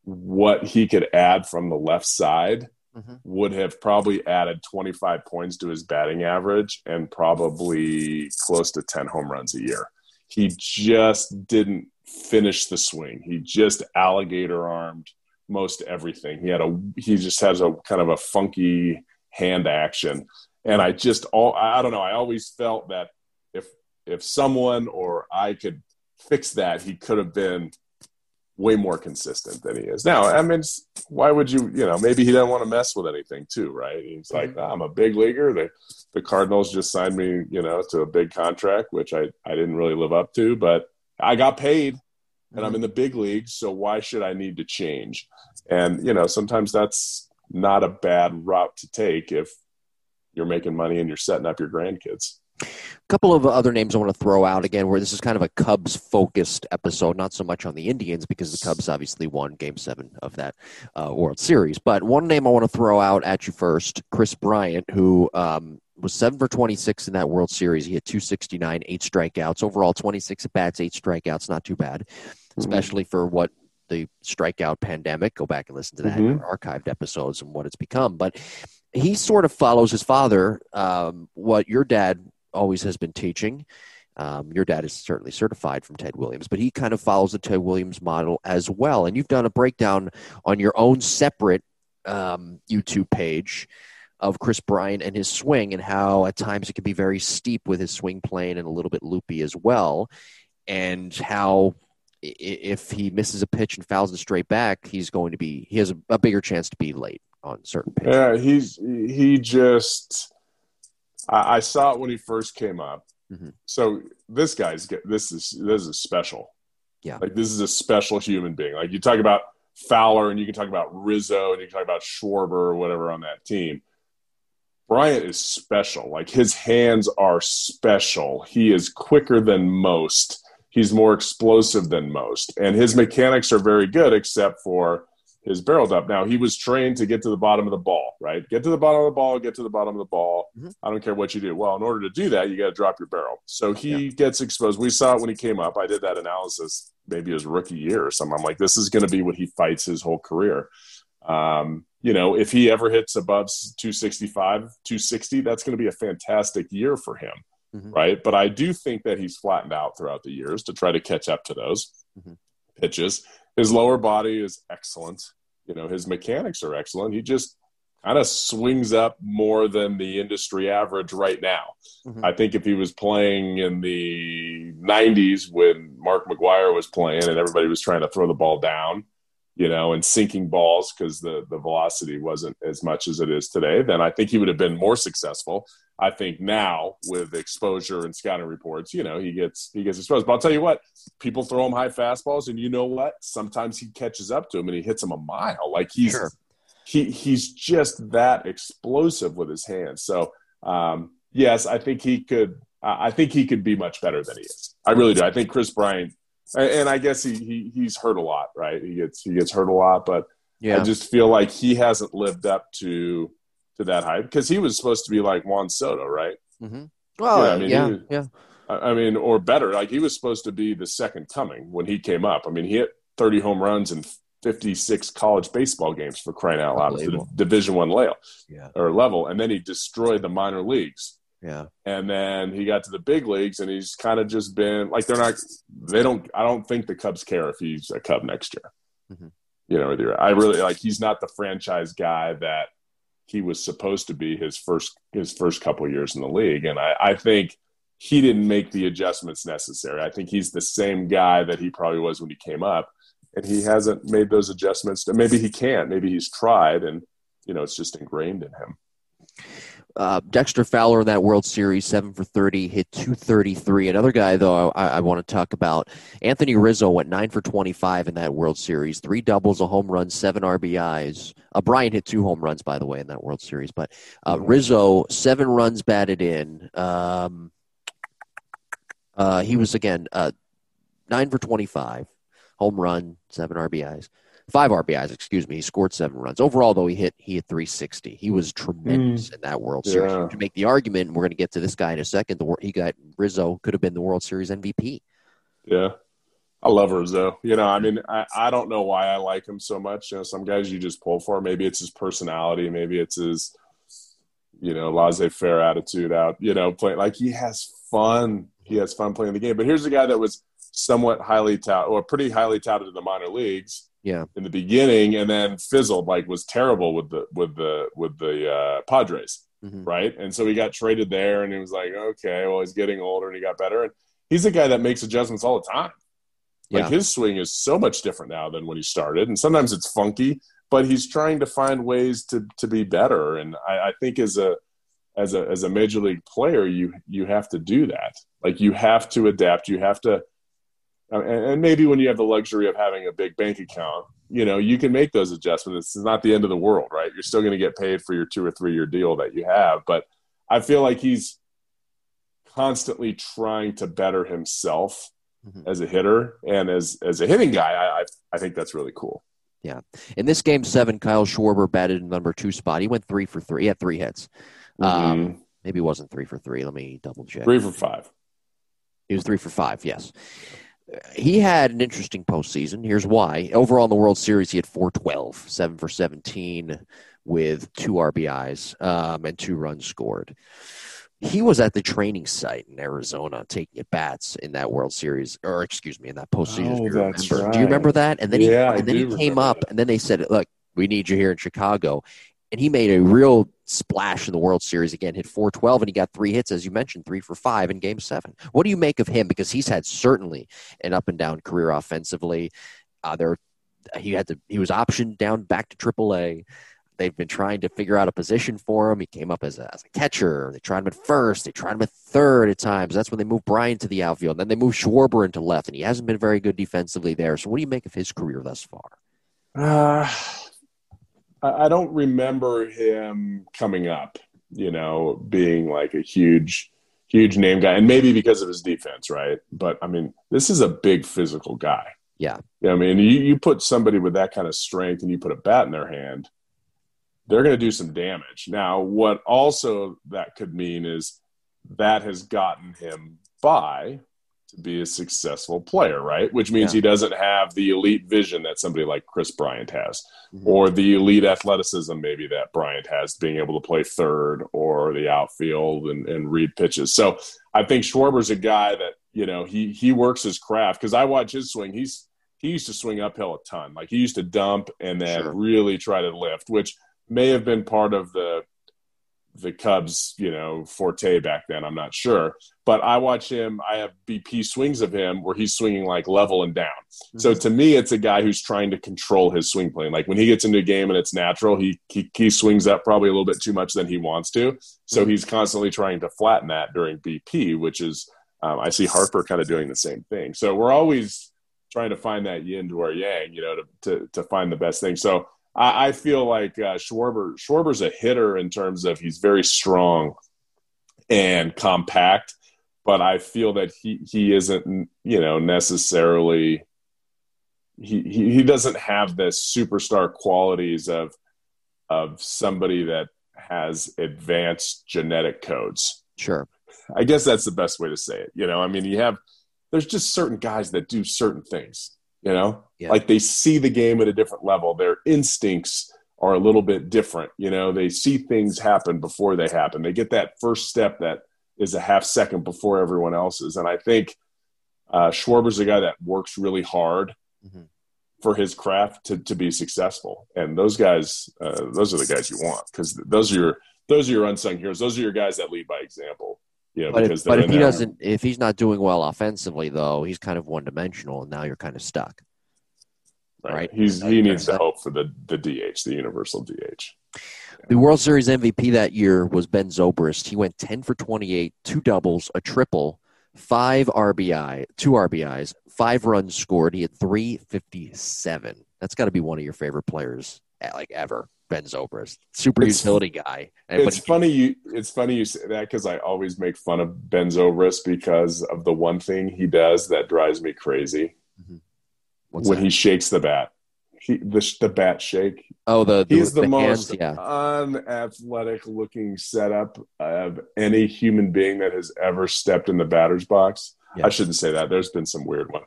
what he could add from the left side mm-hmm. would have probably added 25 points to his batting average and probably close to 10 home runs a year. He just didn't finish the swing. He just alligator armed most everything. He had a he just has a kind of a funky hand action. And I just all I don't know, I always felt that if if someone or I could fix that, he could have been way more consistent than he is now. I mean, why would you? You know, maybe he doesn't want to mess with anything too, right? He's like, mm-hmm. I'm a big leaguer. The the Cardinals just signed me, you know, to a big contract, which I I didn't really live up to, but I got paid, and mm-hmm. I'm in the big leagues. So why should I need to change? And you know, sometimes that's not a bad route to take if you're making money and you're setting up your grandkids. A couple of other names I want to throw out again, where this is kind of a Cubs focused episode, not so much on the Indians because the Cubs obviously won Game Seven of that uh, World Series. But one name I want to throw out at you first, Kris Bryant, who um, was seven for 26 in that World Series. He had 269, eight strikeouts overall, 26 at bats, eight strikeouts, not too bad, mm-hmm. especially for what the strikeout pandemic. Go back and listen to that mm-hmm. archived episodes and what it's become. But he sort of follows his father, um, what your dad always has been teaching. Um, your dad is certainly certified from Ted Williams, but he kind of follows the Ted Williams model as well. And you've done a breakdown on your own separate um, YouTube page of Kris Bryant and his swing, and how at times it can be very steep with his swing plane and a little bit loopy as well, and how if he misses a pitch and fouls it straight back, he's going to be he has a, a bigger chance to be late on certain pitches. Yeah, he's he just I, I saw it when he first came up. Mm-hmm. So this guy's this is this is special. Yeah, like this is a special human being. Like you talk about Fowler, and you can talk about Rizzo, and you can talk about Schwarber or whatever on that team. Bryant is special. Like his hands are special. He is quicker than most. He's more explosive than most, and his mechanics are very good, except for his barreled up. Now he was trained to get to the bottom of the ball, right? Get to the bottom of the ball, get to the bottom of the ball. Mm-hmm. I don't care what you do. Well, in order to do that, you got to drop your barrel. So he yeah. gets exposed. We saw it when he came up. I did that analysis maybe his rookie year or something. I'm like, this is going to be what he fights his whole career. Um, you know, if he ever hits above 265, 260, that's going to be a fantastic year for him. Mm-hmm. Right. But I do think that he's flattened out throughout the years to try to catch up to those mm-hmm. pitches. His lower body is excellent you know his mechanics are excellent. He just kind of swings up more than the industry average right now. Mm-hmm. I think if he was playing in the 90s when Mark McGwire was playing and everybody was trying to throw the ball down, you know, and sinking balls because the, the velocity wasn't as much as it is today, then I think he would have been more successful. I think now with exposure and scouting reports, you know, he gets he gets exposed. But I'll tell you what, people throw him high fastballs, and you know what? Sometimes he catches up to him and he hits him a mile. Like he's sure. he he's just that explosive with his hands. So um, yes, I think he could. I think he could be much better than he is. I really do. I think Kris Bryant, and I guess he, he he's hurt a lot, right? He gets he gets hurt a lot, but yeah. I just feel like he hasn't lived up to to that hype because he was supposed to be like Juan Soto, right? Mm-hmm. Well, yeah, I mean, yeah, was, yeah. I mean, or better, like he was supposed to be the second coming when he came up. I mean, he hit 30 home runs in 56 college baseball games for crying out loud at the Division One level, yeah. or level, and then he destroyed the minor leagues. Yeah, and then he got to the big leagues, and he's kind of just been like they're not. They don't. I don't think the Cubs care if he's a Cub next year. Mm-hmm. You know, I really like. He's not the franchise guy that he was supposed to be his first his first couple years in the league, and I, I think he didn't make the adjustments necessary. I think he's the same guy that he probably was when he came up, and he hasn't made those adjustments. Maybe he can't. Maybe he's tried, and you know it's just ingrained in him. Uh, Dexter Fowler in that World Series, seven for thirty, hit two thirty three. Another guy though I, I, want to talk about, Anthony Rizzo went nine for twenty five in that World Series, three doubles, a home run, seven RBIs. Uh, Bryant hit two home runs by the way in that World Series, but uh, Rizzo seven runs batted in. Um, uh, he was again uh, nine for twenty five, home run, seven RBIs five RBIs, excuse me. He scored seven runs. Overall, though, he hit he hit 360. He was tremendous mm. in that World Series. Yeah. To make the argument, and we're going to get to this guy in a second. The he got Rizzo could have been the World Series MVP. Yeah, I love Rizzo. You know, I mean, I, I don't know why I like him so much. You know, some guys you just pull for. Maybe it's his personality. Maybe it's his, you know, laissez-faire attitude out. You know, playing like he has fun. He has fun playing the game. But here's a guy that was somewhat highly touted or pretty highly touted in the minor leagues. Yeah. In the beginning, and then fizzled, like was terrible with the with the with the uh, Padres, Mhm. right? And so he got traded there, and he was like, okay, well, he's getting older, and he got better, and he's a guy that makes adjustments all the time. Like Yeah. his swing is so much different now than when he started, and sometimes it's funky, but he's trying to find ways to to be better. And I, I think as a as a as a major league player, you you have to do that. Like you have to adapt. You have to, and, maybe when you have the luxury of having a big bank account, you know, you can make those adjustments. It's not the end of the world, right? You're still going to get paid for your two or three year deal that you have, but I feel like he's constantly trying to better himself Mhm. as a hitter and as as a hitting guy. I I, I think that's really cool. Yeah. In this game seven, Kyle Schwarber batted in number two spot. He went three for three. He had three hits. Um, Mhm. maybe it wasn't three for three. Let me double check. Three for five. He was three for five. Yes. He had an interesting postseason. Here's why. Overall in the World Series, he had 412, 7 for 17 with two RBIs um, and two runs scored. He was at the training site in Arizona taking at bats in that World Series, or excuse me, in that postseason. Oh, that's remember. Do you remember that? And then he, Yeah, I and then he came up, that. and then they said, "Look, we need you here in Chicago." And he made a real splash in the World Series again, hit 412, and he got three hits, as you mentioned, three for five in game seven. What do you make of him? Because he's had certainly an up and down career offensively. Uh, there, he had to, he was optioned down back to AAA. They've been trying to figure out a position for him. He came up as a, as a catcher. They tried him at first. They tried him at third at times. That's when they moved Bryant to the outfield. And then they moved Schwarber into left, and he hasn't been very good defensively there. So, what do you make of his career thus far? Uh, I don't remember him coming up, you know, being like a huge, huge name guy, and maybe because of his defense, right? But I mean, this is a big physical guy. Yeah. Yeah, I mean, you, you put somebody with that kind of strength and you put a bat in their hand, they're going to do some damage. Now, what also that could mean is that has gotten him by to be a successful player, right? Which means Yeah. he doesn't have the elite vision that somebody like Kris Bryant has, Mhm. or the elite athleticism maybe that Bryant has, being able to play third or the outfield and, and read pitches. So I think Schwarber's a guy that you know he he works his craft because I watch his swing. He's he used to swing uphill a ton. Like he used to dump and then Sure. really try to lift, which may have been part of the the Cubs, you know, forte back then. I'm not sure, but I watch him. I have BP swings of him where he's swinging like level and down. So to me, it's a guy who's trying to control his swing plane. Like when he gets into a game and it's natural, he he, he swings up probably a little bit too much than he wants to. So Mhm. he's constantly trying to flatten that during BP, which is um, I see Harper kind of doing the same thing. So we're always trying to find that yin to our yang, you know, to to, to find the best thing. So I, I feel like uh, Schwarber Schwarber's a hitter in terms of he's very strong and compact, but I feel that he he isn't you know necessarily he he, he doesn't have the superstar qualities of of somebody that has advanced genetic codes. Sure. I guess that's the best way to say it. You know, I mean, you have there's just certain guys that do certain things. You know, Yeah. like they see the game at a different level. Their instincts are a little bit different. You know, they see things happen before they happen. They get that first step that is a half second before everyone else's. And I think uh, Schwarber's a guy that works really hard Mhm. for his craft to, to be successful. And those guys, uh, those are the guys you want because those are your those are your unsung heroes. Those are your guys that lead by example. You know, But because if, but if he that- doesn't, if he's not doing well offensively, though, he's kind of one dimensional, and now you're kind of stuck. right, right? he's he needs hope for the the DH, the universal DH. The World Series MVP that year was Ben Zobrist. He went 10 for 28, two doubles, a triple, five RBI, two RBIs, five runs scored. He had 357. That's got to be one of your favorite players, eh, like ever. Ben Zobrist, super It's- utility guy. And It's funny you it's funny you say that because I always make fun of Ben Zobrist because of the one thing he does that drives me crazy what's when that? he shakes the bat. He the the bat shake. oh, the, the He's the, hands, most yeah. unathletic looking setup of any human being that has ever stepped in the batter's box. Yeah. I shouldn't say that. There's been some weird one.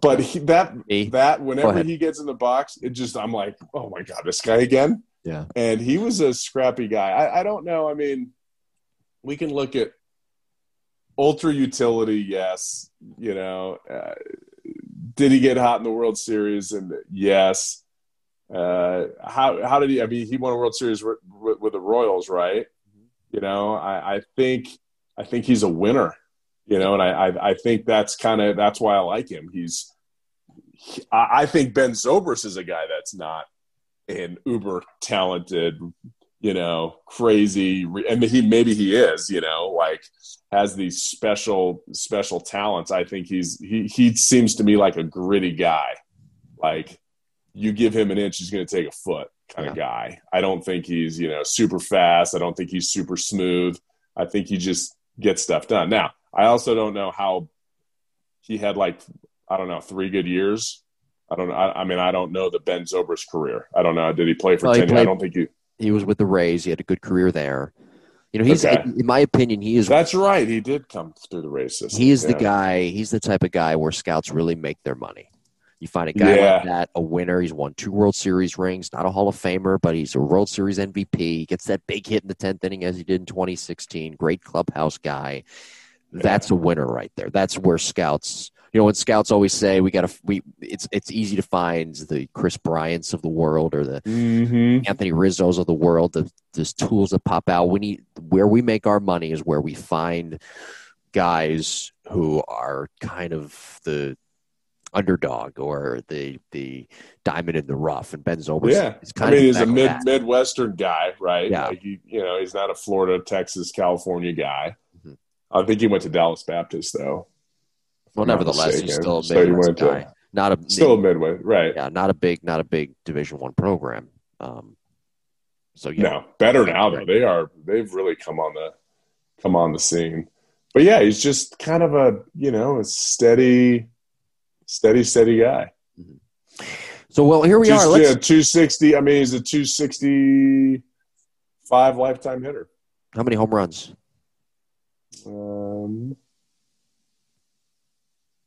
But he, that Me? that whenever he gets in the box, it just I'm like, oh my god, this guy again. Yeah. And he was a scrappy guy. I, I don't know. I mean, we can look at ultra utility, yes. You know, uh, did he get hot in the World Series? And yes. Uh, how how did he? I mean, he won a World Series with, with, with the Royals, right? You know, I, I think I think he's a winner. You know, and I I, I think that's kind of that's why I like him. He's he, I think Ben Zobrist is a guy that's not an uber talented, you know, crazy. And he maybe he is, you know, like has these special special talents. I think he's he he seems to me like a gritty guy. Like you give him an inch, he's going to take a foot kind yeah. of guy. I don't think he's you know super fast. I don't think he's super smooth. I think he just gets stuff done. Now, I also don't know how he had like I don't know three good years I don't know. I, I, mean, I don't know the Ben Zobrist career. I don't know. Did he play for well, 10 played, I don't think he. He was with the Rays. He had a good career there. You know, he's, okay. in my opinion, he is. That's right. He did come through the Rays system. He is yeah. the guy, he's the type of guy where scouts really make their money. You find a guy yeah. like that, a winner. He's won two World Series rings, not a Hall of Famer, but he's a World Series MVP. He gets that big hit in the 10th inning as he did in 2016. Great clubhouse guy. That's yeah. a winner right there. That's where scouts you know when scouts always say we got to we it's it's easy to find the Kris Bryants of the world or the mm-hmm. Anthony Rizzo's of the world the the tools that pop out. We need where we make our money is where we find guys who are kind of the underdog or the the diamond in the rough. And Ben Zobrist yeah. is kind I mean he's a mid midwestern guy right? Yeah. Like he, you know he's not a Florida Texas California guy. Mm-hmm. I think he went to Dallas Baptist though well, nevertheless, he's still a Midwest so guy. To, not a still a Midway, right? Yeah, not a big, not a big Division One program. Um, so yeah, no, better now though. They are. They've really come on the come on the scene. But yeah, he's just kind of a you know a steady, steady, steady guy. Mm-hmm. So well, here we are. Let's... Yeah, two sixty. I mean, he's a two sixty five lifetime hitter. How many home runs? Um,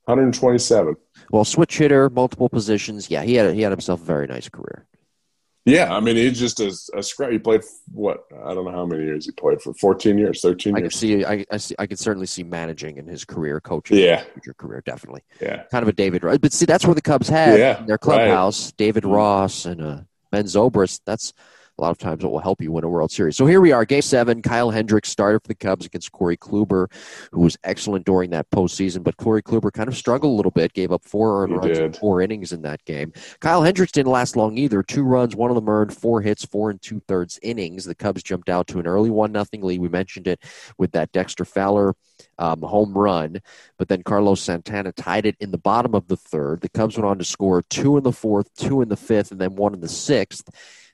127. Well, switch hitter, multiple positions. Yeah, he had he had himself a very nice career. Yeah, I mean, he's just a, a scrap. He played what I don't know how many years he played for. 14 years, 13 years. I can see. I, I see. I could certainly see managing in his career, coaching. Yeah, future career, definitely. Yeah, kind of a David. Ross. But see, that's where the Cubs had yeah, their clubhouse. Right. David Ross and uh, Ben Zobrist. That's a lot of times it will help you win a World Series. So here we are, Game Seven. Kyle Hendricks started for the Cubs against Corey Kluber, who was excellent during that postseason, but Corey Kluber kind of struggled a little bit, gave up four earned runs in four innings in that game. Kyle Hendricks didn't last long either. Two runs, one of them earned, four hits, four and two thirds innings. The Cubs jumped out to an early one nothing lead. We mentioned it with that Dexter Fowler um, home run, but then Carlos Santana tied it in the bottom of the third. The Cubs went on to score two in the fourth, two in the fifth, and then one in the sixth.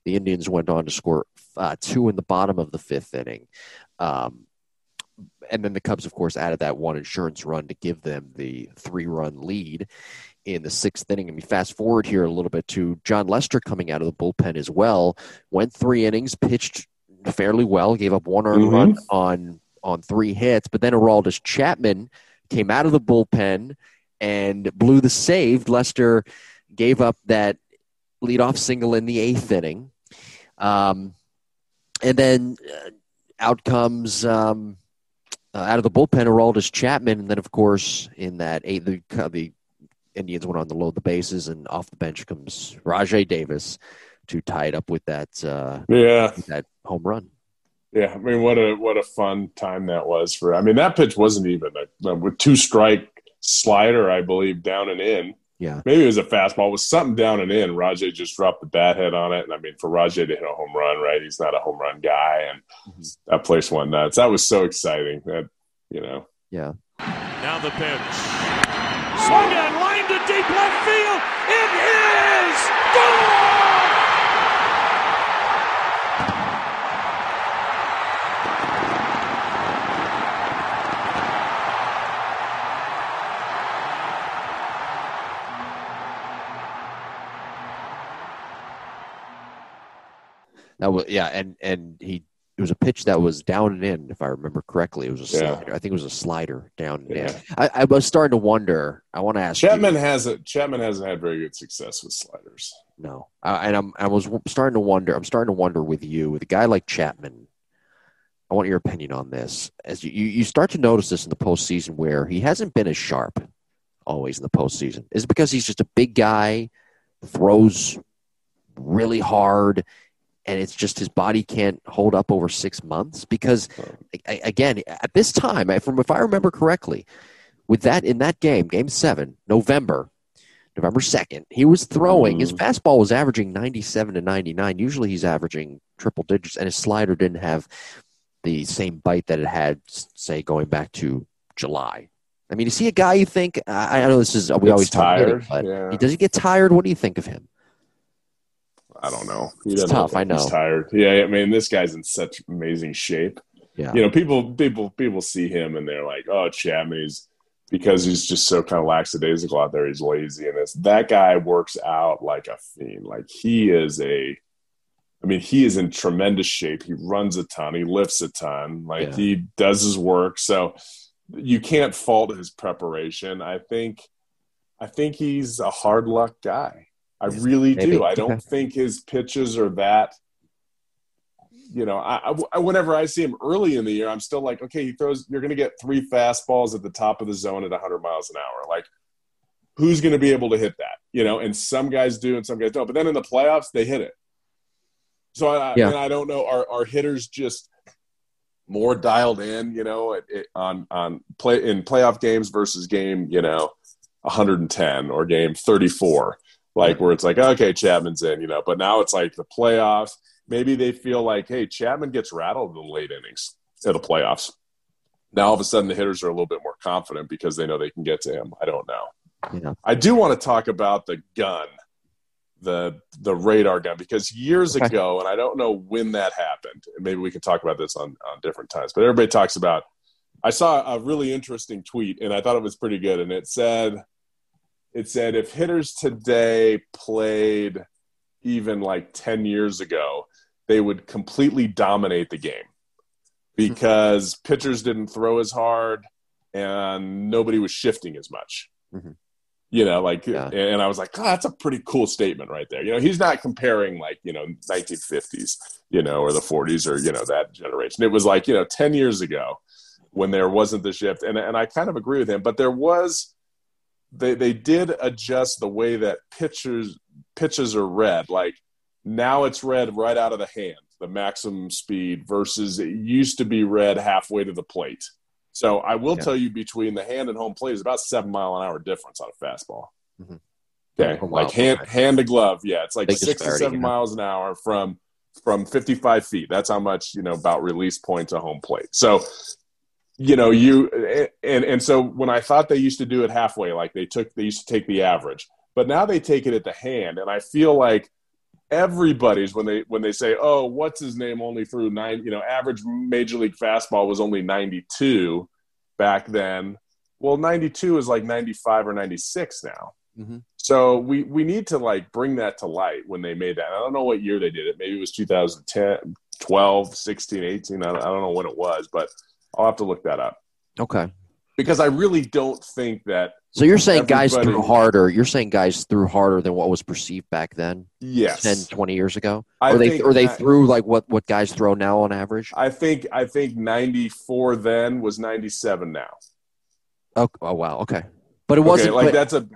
The Indians went on to score uh, two in the bottom of the fifth inning. Um, and then the Cubs, of course, added that one insurance run to give them the three run lead in the sixth inning. I mean, fast forward here a little bit to Jon Lester coming out of the bullpen as well. Went three innings, pitched fairly well, gave up one earned mm-hmm. run on on three hits, but then Aroldis Chapman came out of the bullpen and blew the save. Lester gave up that leadoff single in the eighth inning. Um, and then uh, out comes um, uh, out of the bullpen, Aroldis Chapman, and then of course in that eight, the, the Indians went on to load the bases, and off the bench comes Rajay Davis to tie it up with that uh, yeah that home run. Yeah, I mean, what a what a fun time that was for. I mean, that pitch wasn't even a, with two strike slider, I believe, down and in. Yeah. Maybe it was a fastball. It was something down and in. Rajay just dropped the bat head on it. And I mean, for Rajay to hit a home run, right? He's not a home run guy. And mm-hmm. that place went nuts. That was so exciting. That, you know. Yeah. Now the pitch. Swung on, line to deep left field. It is gone! That was yeah, and and he it was a pitch that was down and in, if I remember correctly. It was a yeah. slider. I think it was a slider down and yeah. in. I, I, was starting to wonder. I want to ask Chapman you, hasn't Chapman hasn't had very good success with sliders. No, I, and I'm I was starting to wonder. I'm starting to wonder with you with a guy like Chapman. I want your opinion on this. As you, you start to notice this in the postseason, where he hasn't been as sharp always in the postseason. Is it because he's just a big guy, throws really hard, and it's just his body can't hold up over six months? Because again, at this time, from if I remember correctly, with that in that game, Game Seven, November, November 2nd, he was throwing. Mm. His fastball was averaging 97 to 99. Usually he's averaging triple digits, and his slider didn't have the same bite that it had, say, going back to July. I mean, is he a guy you think? I, I know this is we always talk tired, but yeah. does he get tired? What do you think of him? I don't know. He it's tough. I know. He's tired. Yeah, I mean, this guy's in such amazing shape. Yeah. You know, people people people see him and they're like, "Oh, Chapman's because he's just so kind of lackadaisical out there. He's lazy and this. That guy works out like a fiend. Like he is a I mean, he is in tremendous shape. He runs a ton. He lifts a ton. Like yeah. he does his work. So you can't fault his preparation. I think, I think he's a hard luck guy. I really Maybe. do. I don't (laughs) think his pitches are that. You know, I, I, whenever I see him early in the year, I'm still like, okay, he throws. You're going to get three fastballs at the top of the zone at 100 miles an hour. Like, who's going to be able to hit that? You know, and some guys do and some guys don't. But then in the playoffs, they hit it. So I, yeah. I don't know. Are, are hitters just more dialed in, you know, it, it, on on play in playoff games versus game, you know, 110 or game 34, like where it's like, okay, Chapman's in, you know, but now it's like the playoffs. Maybe they feel like, hey, Chapman gets rattled in the late innings of the playoffs. Now all of a sudden the hitters are a little bit more confident because they know they can get to him. I don't know. Yeah. I do want to talk about the gun the the radar gun because years okay. ago, and I don't know when that happened. Maybe we can talk about this on on different times. But everybody talks about. I saw a really interesting tweet, and I thought it was pretty good. And it said, it said if hitters today played even like ten years ago, they would completely dominate the game because mm-hmm. pitchers didn't throw as hard and nobody was shifting as much. Mm-hmm you know like yeah. and i was like oh, that's a pretty cool statement right there you know he's not comparing like you know 1950s you know or the 40s or you know that generation it was like you know 10 years ago when there wasn't the shift and, and i kind of agree with him but there was they they did adjust the way that pitchers pitches are read like now it's read right out of the hand the maximum speed versus it used to be read halfway to the plate so I will yeah. tell you, between the hand and home plate is about seven mile an hour difference on a fastball. Mm-hmm. Okay, oh, like hand hand to glove, yeah, it's like Big six to seven miles an hour from from 55 feet. That's how much you know about release point to home plate. So you know you and and so when I thought they used to do it halfway, like they took they used to take the average, but now they take it at the hand, and I feel like everybody's when they when they say, "Oh, what's his name only threw nine You know, average major league fastball was only 92 back then. Well, 92 is like 95 or 96 now. Mm-hmm. So we we need to like bring that to light when they made that. I don't know what year they did it. Maybe it was 2010, 12, 16, 18. I don't, I don't know when it was, but I'll have to look that up. Okay. Because I really don't think that so you're saying guys threw harder. You're saying guys threw harder than what was perceived back then? Yes. 10, 20 years ago? I or they or they threw like what, what guys throw now on average? I think I think 94 then was 97 now. Oh, oh wow. Okay. But it wasn't okay, like but, that's a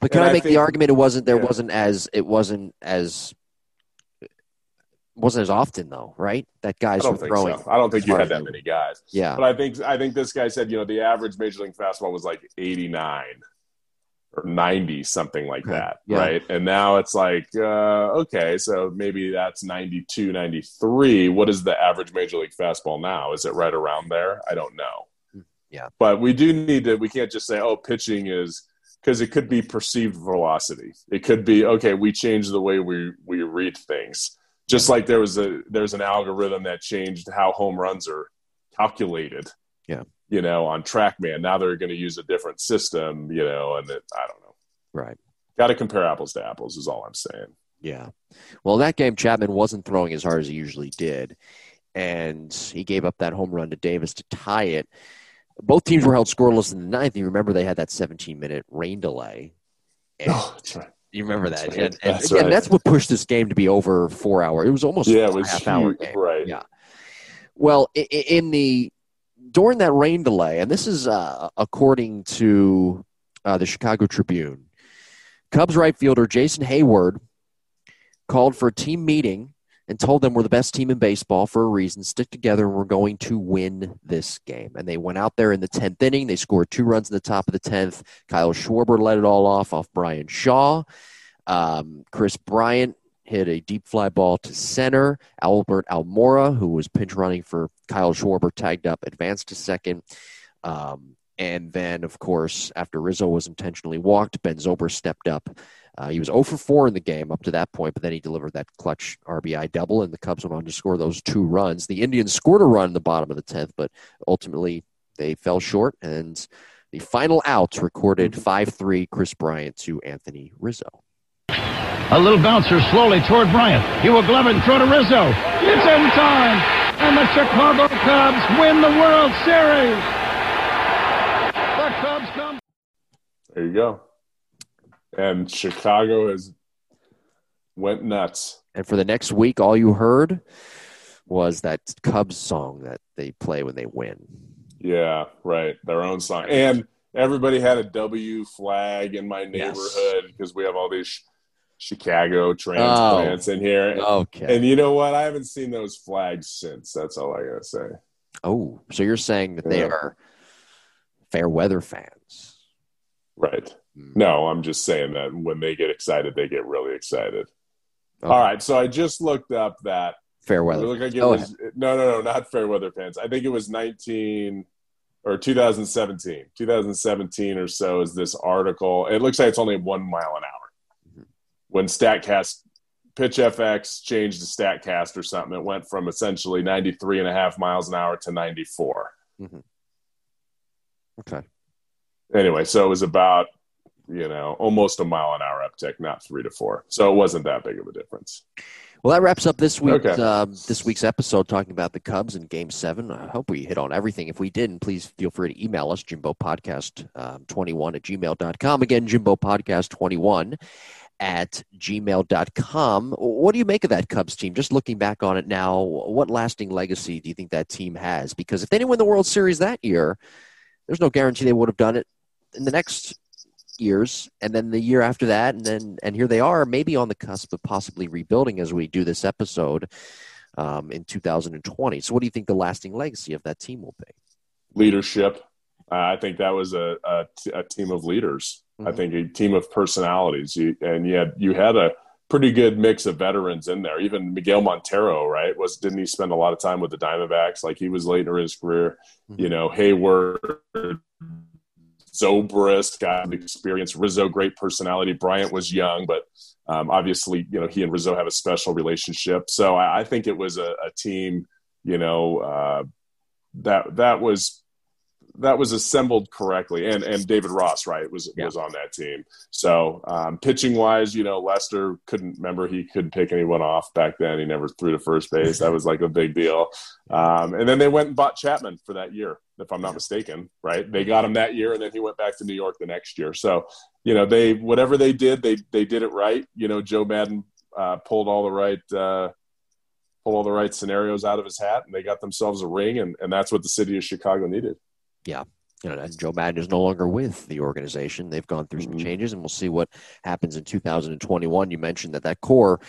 But can I, I make think, the argument it wasn't there yeah. wasn't as it wasn't as wasn't as often though, right? That guys were throwing. So. I don't think you had that many guys. Yeah, but I think I think this guy said you know the average major league fastball was like eighty nine or ninety something like okay. that, yeah. right? And now it's like uh, okay, so maybe that's 92, 93. What is the average major league fastball now? Is it right around there? I don't know. Hmm. Yeah, but we do need to. We can't just say oh pitching is because it could be perceived velocity. It could be okay. We change the way we we read things just like there was a there's an algorithm that changed how home runs are calculated. Yeah. You know, on TrackMan. Now they're going to use a different system, you know, and it, I don't know. Right. Got to compare apples to apples is all I'm saying. Yeah. Well, that game Chapman wasn't throwing as hard as he usually did, and he gave up that home run to Davis to tie it. Both teams were held scoreless in the ninth. You remember they had that 17 minute rain delay. And, oh, that's right. You remember that, right. and, and that's again, right. that's what pushed this game to be over four hours. It was almost yeah, it was half huge. hour game. right? Yeah. Well, in the during that rain delay, and this is uh, according to uh, the Chicago Tribune, Cubs right fielder Jason Heyward called for a team meeting and told them we're the best team in baseball for a reason. Stick together and we're going to win this game. And they went out there in the 10th inning. They scored two runs in the top of the 10th. Kyle Schwarber led it all off off Bryan Shaw. Um, Kris Bryant hit a deep fly ball to center. Albert Almora, who was pinch running for Kyle Schwarber, tagged up, advanced to second. Um, and then, of course, after Rizzo was intentionally walked, Ben Zobrist stepped up. Uh, he was 0 for 4 in the game up to that point, but then he delivered that clutch RBI double, and the Cubs went on to score those two runs. The Indians scored a run in the bottom of the 10th, but ultimately they fell short, and the final out recorded 5 3 Kris Bryant to Anthony Rizzo. A little bouncer slowly toward Bryant. He will glove it and throw to Rizzo. It's in time. And the Chicago Cubs win the World Series. The Cubs come. There you go. And Chicago has went nuts. And for the next week, all you heard was that Cubs song that they play when they win. Yeah, right. Their own song. And everybody had a W flag in my neighborhood because yes. we have all these Chicago transplants oh, in here. Okay. And you know what? I haven't seen those flags since. That's all I gotta say. Oh, so you're saying that yeah. they are fair weather fans? Right. Mm. No, I'm just saying that when they get excited, they get really excited. Okay. All right. So I just looked up that fair weather. Look like it was, no, no, no, not fair weather fans. I think it was 19 or 2017. 2017 or so is this article. It looks like it's only one mile an hour when StatCast Pitch FX changed to StatCast or something, it went from essentially 93 and a half miles an hour to 94. Mm-hmm. Okay. Anyway, so it was about, you know, almost a mile an hour uptick, not three to four. So it wasn't that big of a difference. Well, that wraps up this week. Okay. Um, this week's episode talking about the Cubs in Game Seven. I hope we hit on everything. If we didn't, please feel free to email us Jimbo Podcast um, twenty one at gmail.com. Again, Jimbo Podcast twenty one at gmail.com. What do you make of that Cubs team? Just looking back on it now, what lasting legacy do you think that team has? Because if they didn't win the World Series that year, there's no guarantee they would have done it in the next years and then the year after that and then and here they are maybe on the cusp of possibly rebuilding as we do this episode um, in 2020 so what do you think the lasting legacy of that team will be leadership uh, i think that was a, a, a team of leaders Mm-hmm. I think a team of personalities, you, and you had you had a pretty good mix of veterans in there. Even Miguel Montero, right? Was didn't he spend a lot of time with the Diamondbacks? Like he was later in his career. Mm-hmm. You know, Heyward, Zobrist got experience. Rizzo, great personality. Bryant was young, but um, obviously, you know, he and Rizzo have a special relationship. So I, I think it was a, a team, you know, uh, that that was that was assembled correctly, and and David Ross, right, was yeah. was on that team. So um, pitching wise, you know, Lester couldn't remember he couldn't pick anyone off back then. He never threw to first base. That was like a big deal. Um, and then they went and bought Chapman for that year, if I'm not mistaken. Right, they got him that year, and then he went back to New York the next year. So you know, they whatever they did, they they did it right. You know, Joe Maddon uh, pulled all the right. Uh, pull all the right scenarios out of his hat and they got themselves a ring and, and that's what the city of chicago needed yeah. You know, and Joe Maddon is no longer with the organization. They've gone through some mm-hmm. changes, and we'll see what happens in 2021. You mentioned that that core,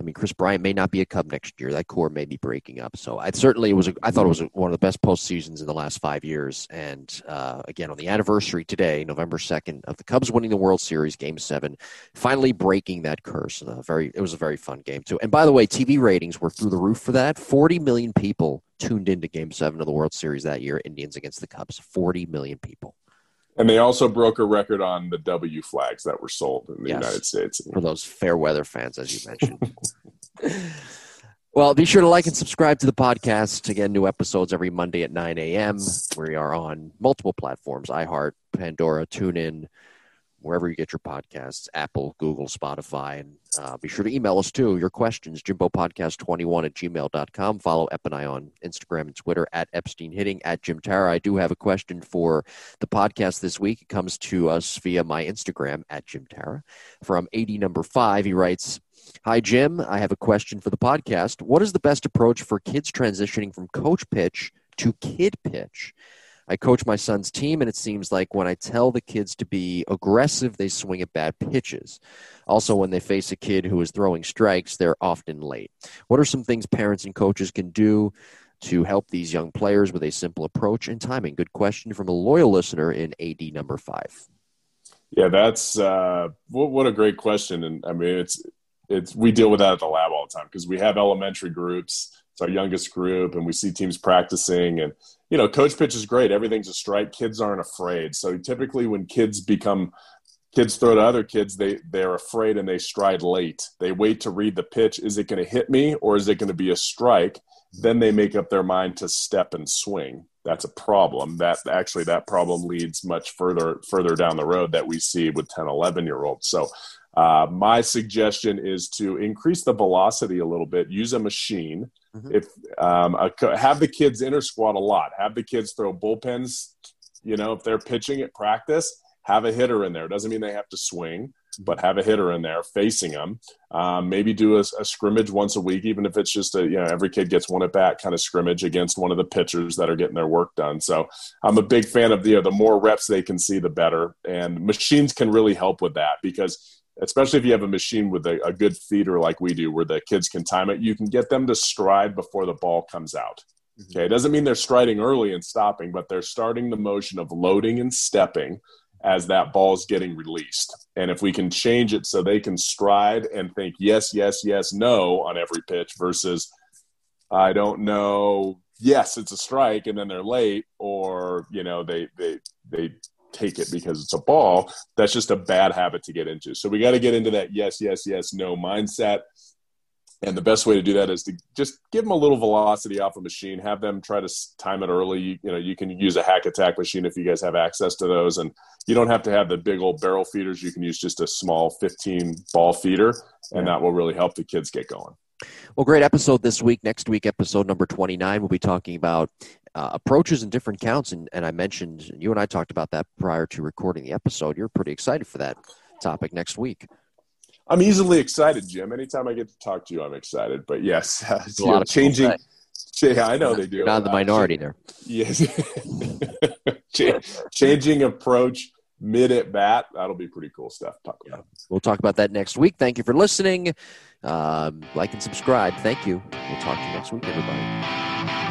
I mean, Kris Bryant may not be a Cub next year. That core may be breaking up. So I certainly was. A, I thought it was a, one of the best postseasons in the last five years. And uh, again, on the anniversary today, November 2nd, of the Cubs winning the World Series, Game Seven, finally breaking that curse. And a very, it was a very fun game too. And by the way, TV ratings were through the roof for that. 40 million people tuned into Game Seven of the World Series that year. Indians against the Cubs, 40 million people. And they also broke a record on the W flags that were sold in the yes, United States. For those fair weather fans, as you mentioned. (laughs) well, be sure to like and subscribe to the podcast. Again, new episodes every Monday at 9 a.m. We are on multiple platforms iHeart, Pandora, TuneIn, wherever you get your podcasts Apple, Google, Spotify. And uh, be sure to email us too, your questions, jimbopodcast21 at gmail.com. Follow Ep and I on Instagram and Twitter at Epstein Hitting, at Jim Tara. I do have a question for the podcast this week. It comes to us via my Instagram at Jim Tara. From 80 number five, he writes, Hi, Jim. I have a question for the podcast. What is the best approach for kids transitioning from coach pitch to kid pitch? I coach my son's team, and it seems like when I tell the kids to be aggressive, they swing at bad pitches. Also, when they face a kid who is throwing strikes, they're often late. What are some things parents and coaches can do to help these young players with a simple approach and timing? Good question from a loyal listener in AD number five. Yeah, that's uh, what, what a great question, and I mean it's it's we deal with that at the lab all the time because we have elementary groups. It's our youngest group, and we see teams practicing. And you know, coach pitch is great. Everything's a strike. Kids aren't afraid. So typically, when kids become kids throw to other kids, they they're afraid and they stride late. They wait to read the pitch. Is it going to hit me or is it going to be a strike? Then they make up their mind to step and swing. That's a problem. That actually that problem leads much further further down the road that we see with 10, 11 year olds. So uh, my suggestion is to increase the velocity a little bit. Use a machine. Mm-hmm. If um, a, have the kids inner squat a lot. Have the kids throw bullpens. You know, if they're pitching at practice, have a hitter in there. Doesn't mean they have to swing, but have a hitter in there facing them. Um, maybe do a, a, scrimmage once a week, even if it's just a you know every kid gets one at bat kind of scrimmage against one of the pitchers that are getting their work done. So I'm a big fan of the you know, the more reps they can see, the better. And machines can really help with that because especially if you have a machine with a, a, good feeder like we do where the kids can time it you can get them to stride before the ball comes out mm-hmm. okay it doesn't mean they're striding early and stopping but they're starting the motion of loading and stepping as that ball is getting released and if we can change it so they can stride and think yes yes yes no on every pitch versus i don't know yes it's a strike and then they're late or you know they they they take it because it's a ball. That's just a bad habit to get into. So we got to get into that yes, yes, yes, no mindset. And the best way to do that is to just give them a little velocity off a machine. Have them try to time it early. You, you know, you can use a hack attack machine if you guys have access to those, and you don't have to have the big old barrel feeders. You can use just a small 15 ball feeder, and that will really help the kids get going. Well, great episode this week. Next week, episode number 29, we'll be talking about uh, approaches and different counts. And, and I mentioned, you and I talked about that prior to recording the episode. You're pretty excited for that topic next week. I'm easily excited, Jim. Anytime I get to talk to you, I'm excited. But yes, (laughs) uh, a lot know, of changing. (laughs) Yeah, I know they do. not the minority there. Yes, (laughs) changing approach mid at bat. That'll be pretty cool stuff. to Talk about. Yeah. We'll talk about that next week. Thank you for listening. Um, like and subscribe. Thank you. We'll talk to you next week, everybody.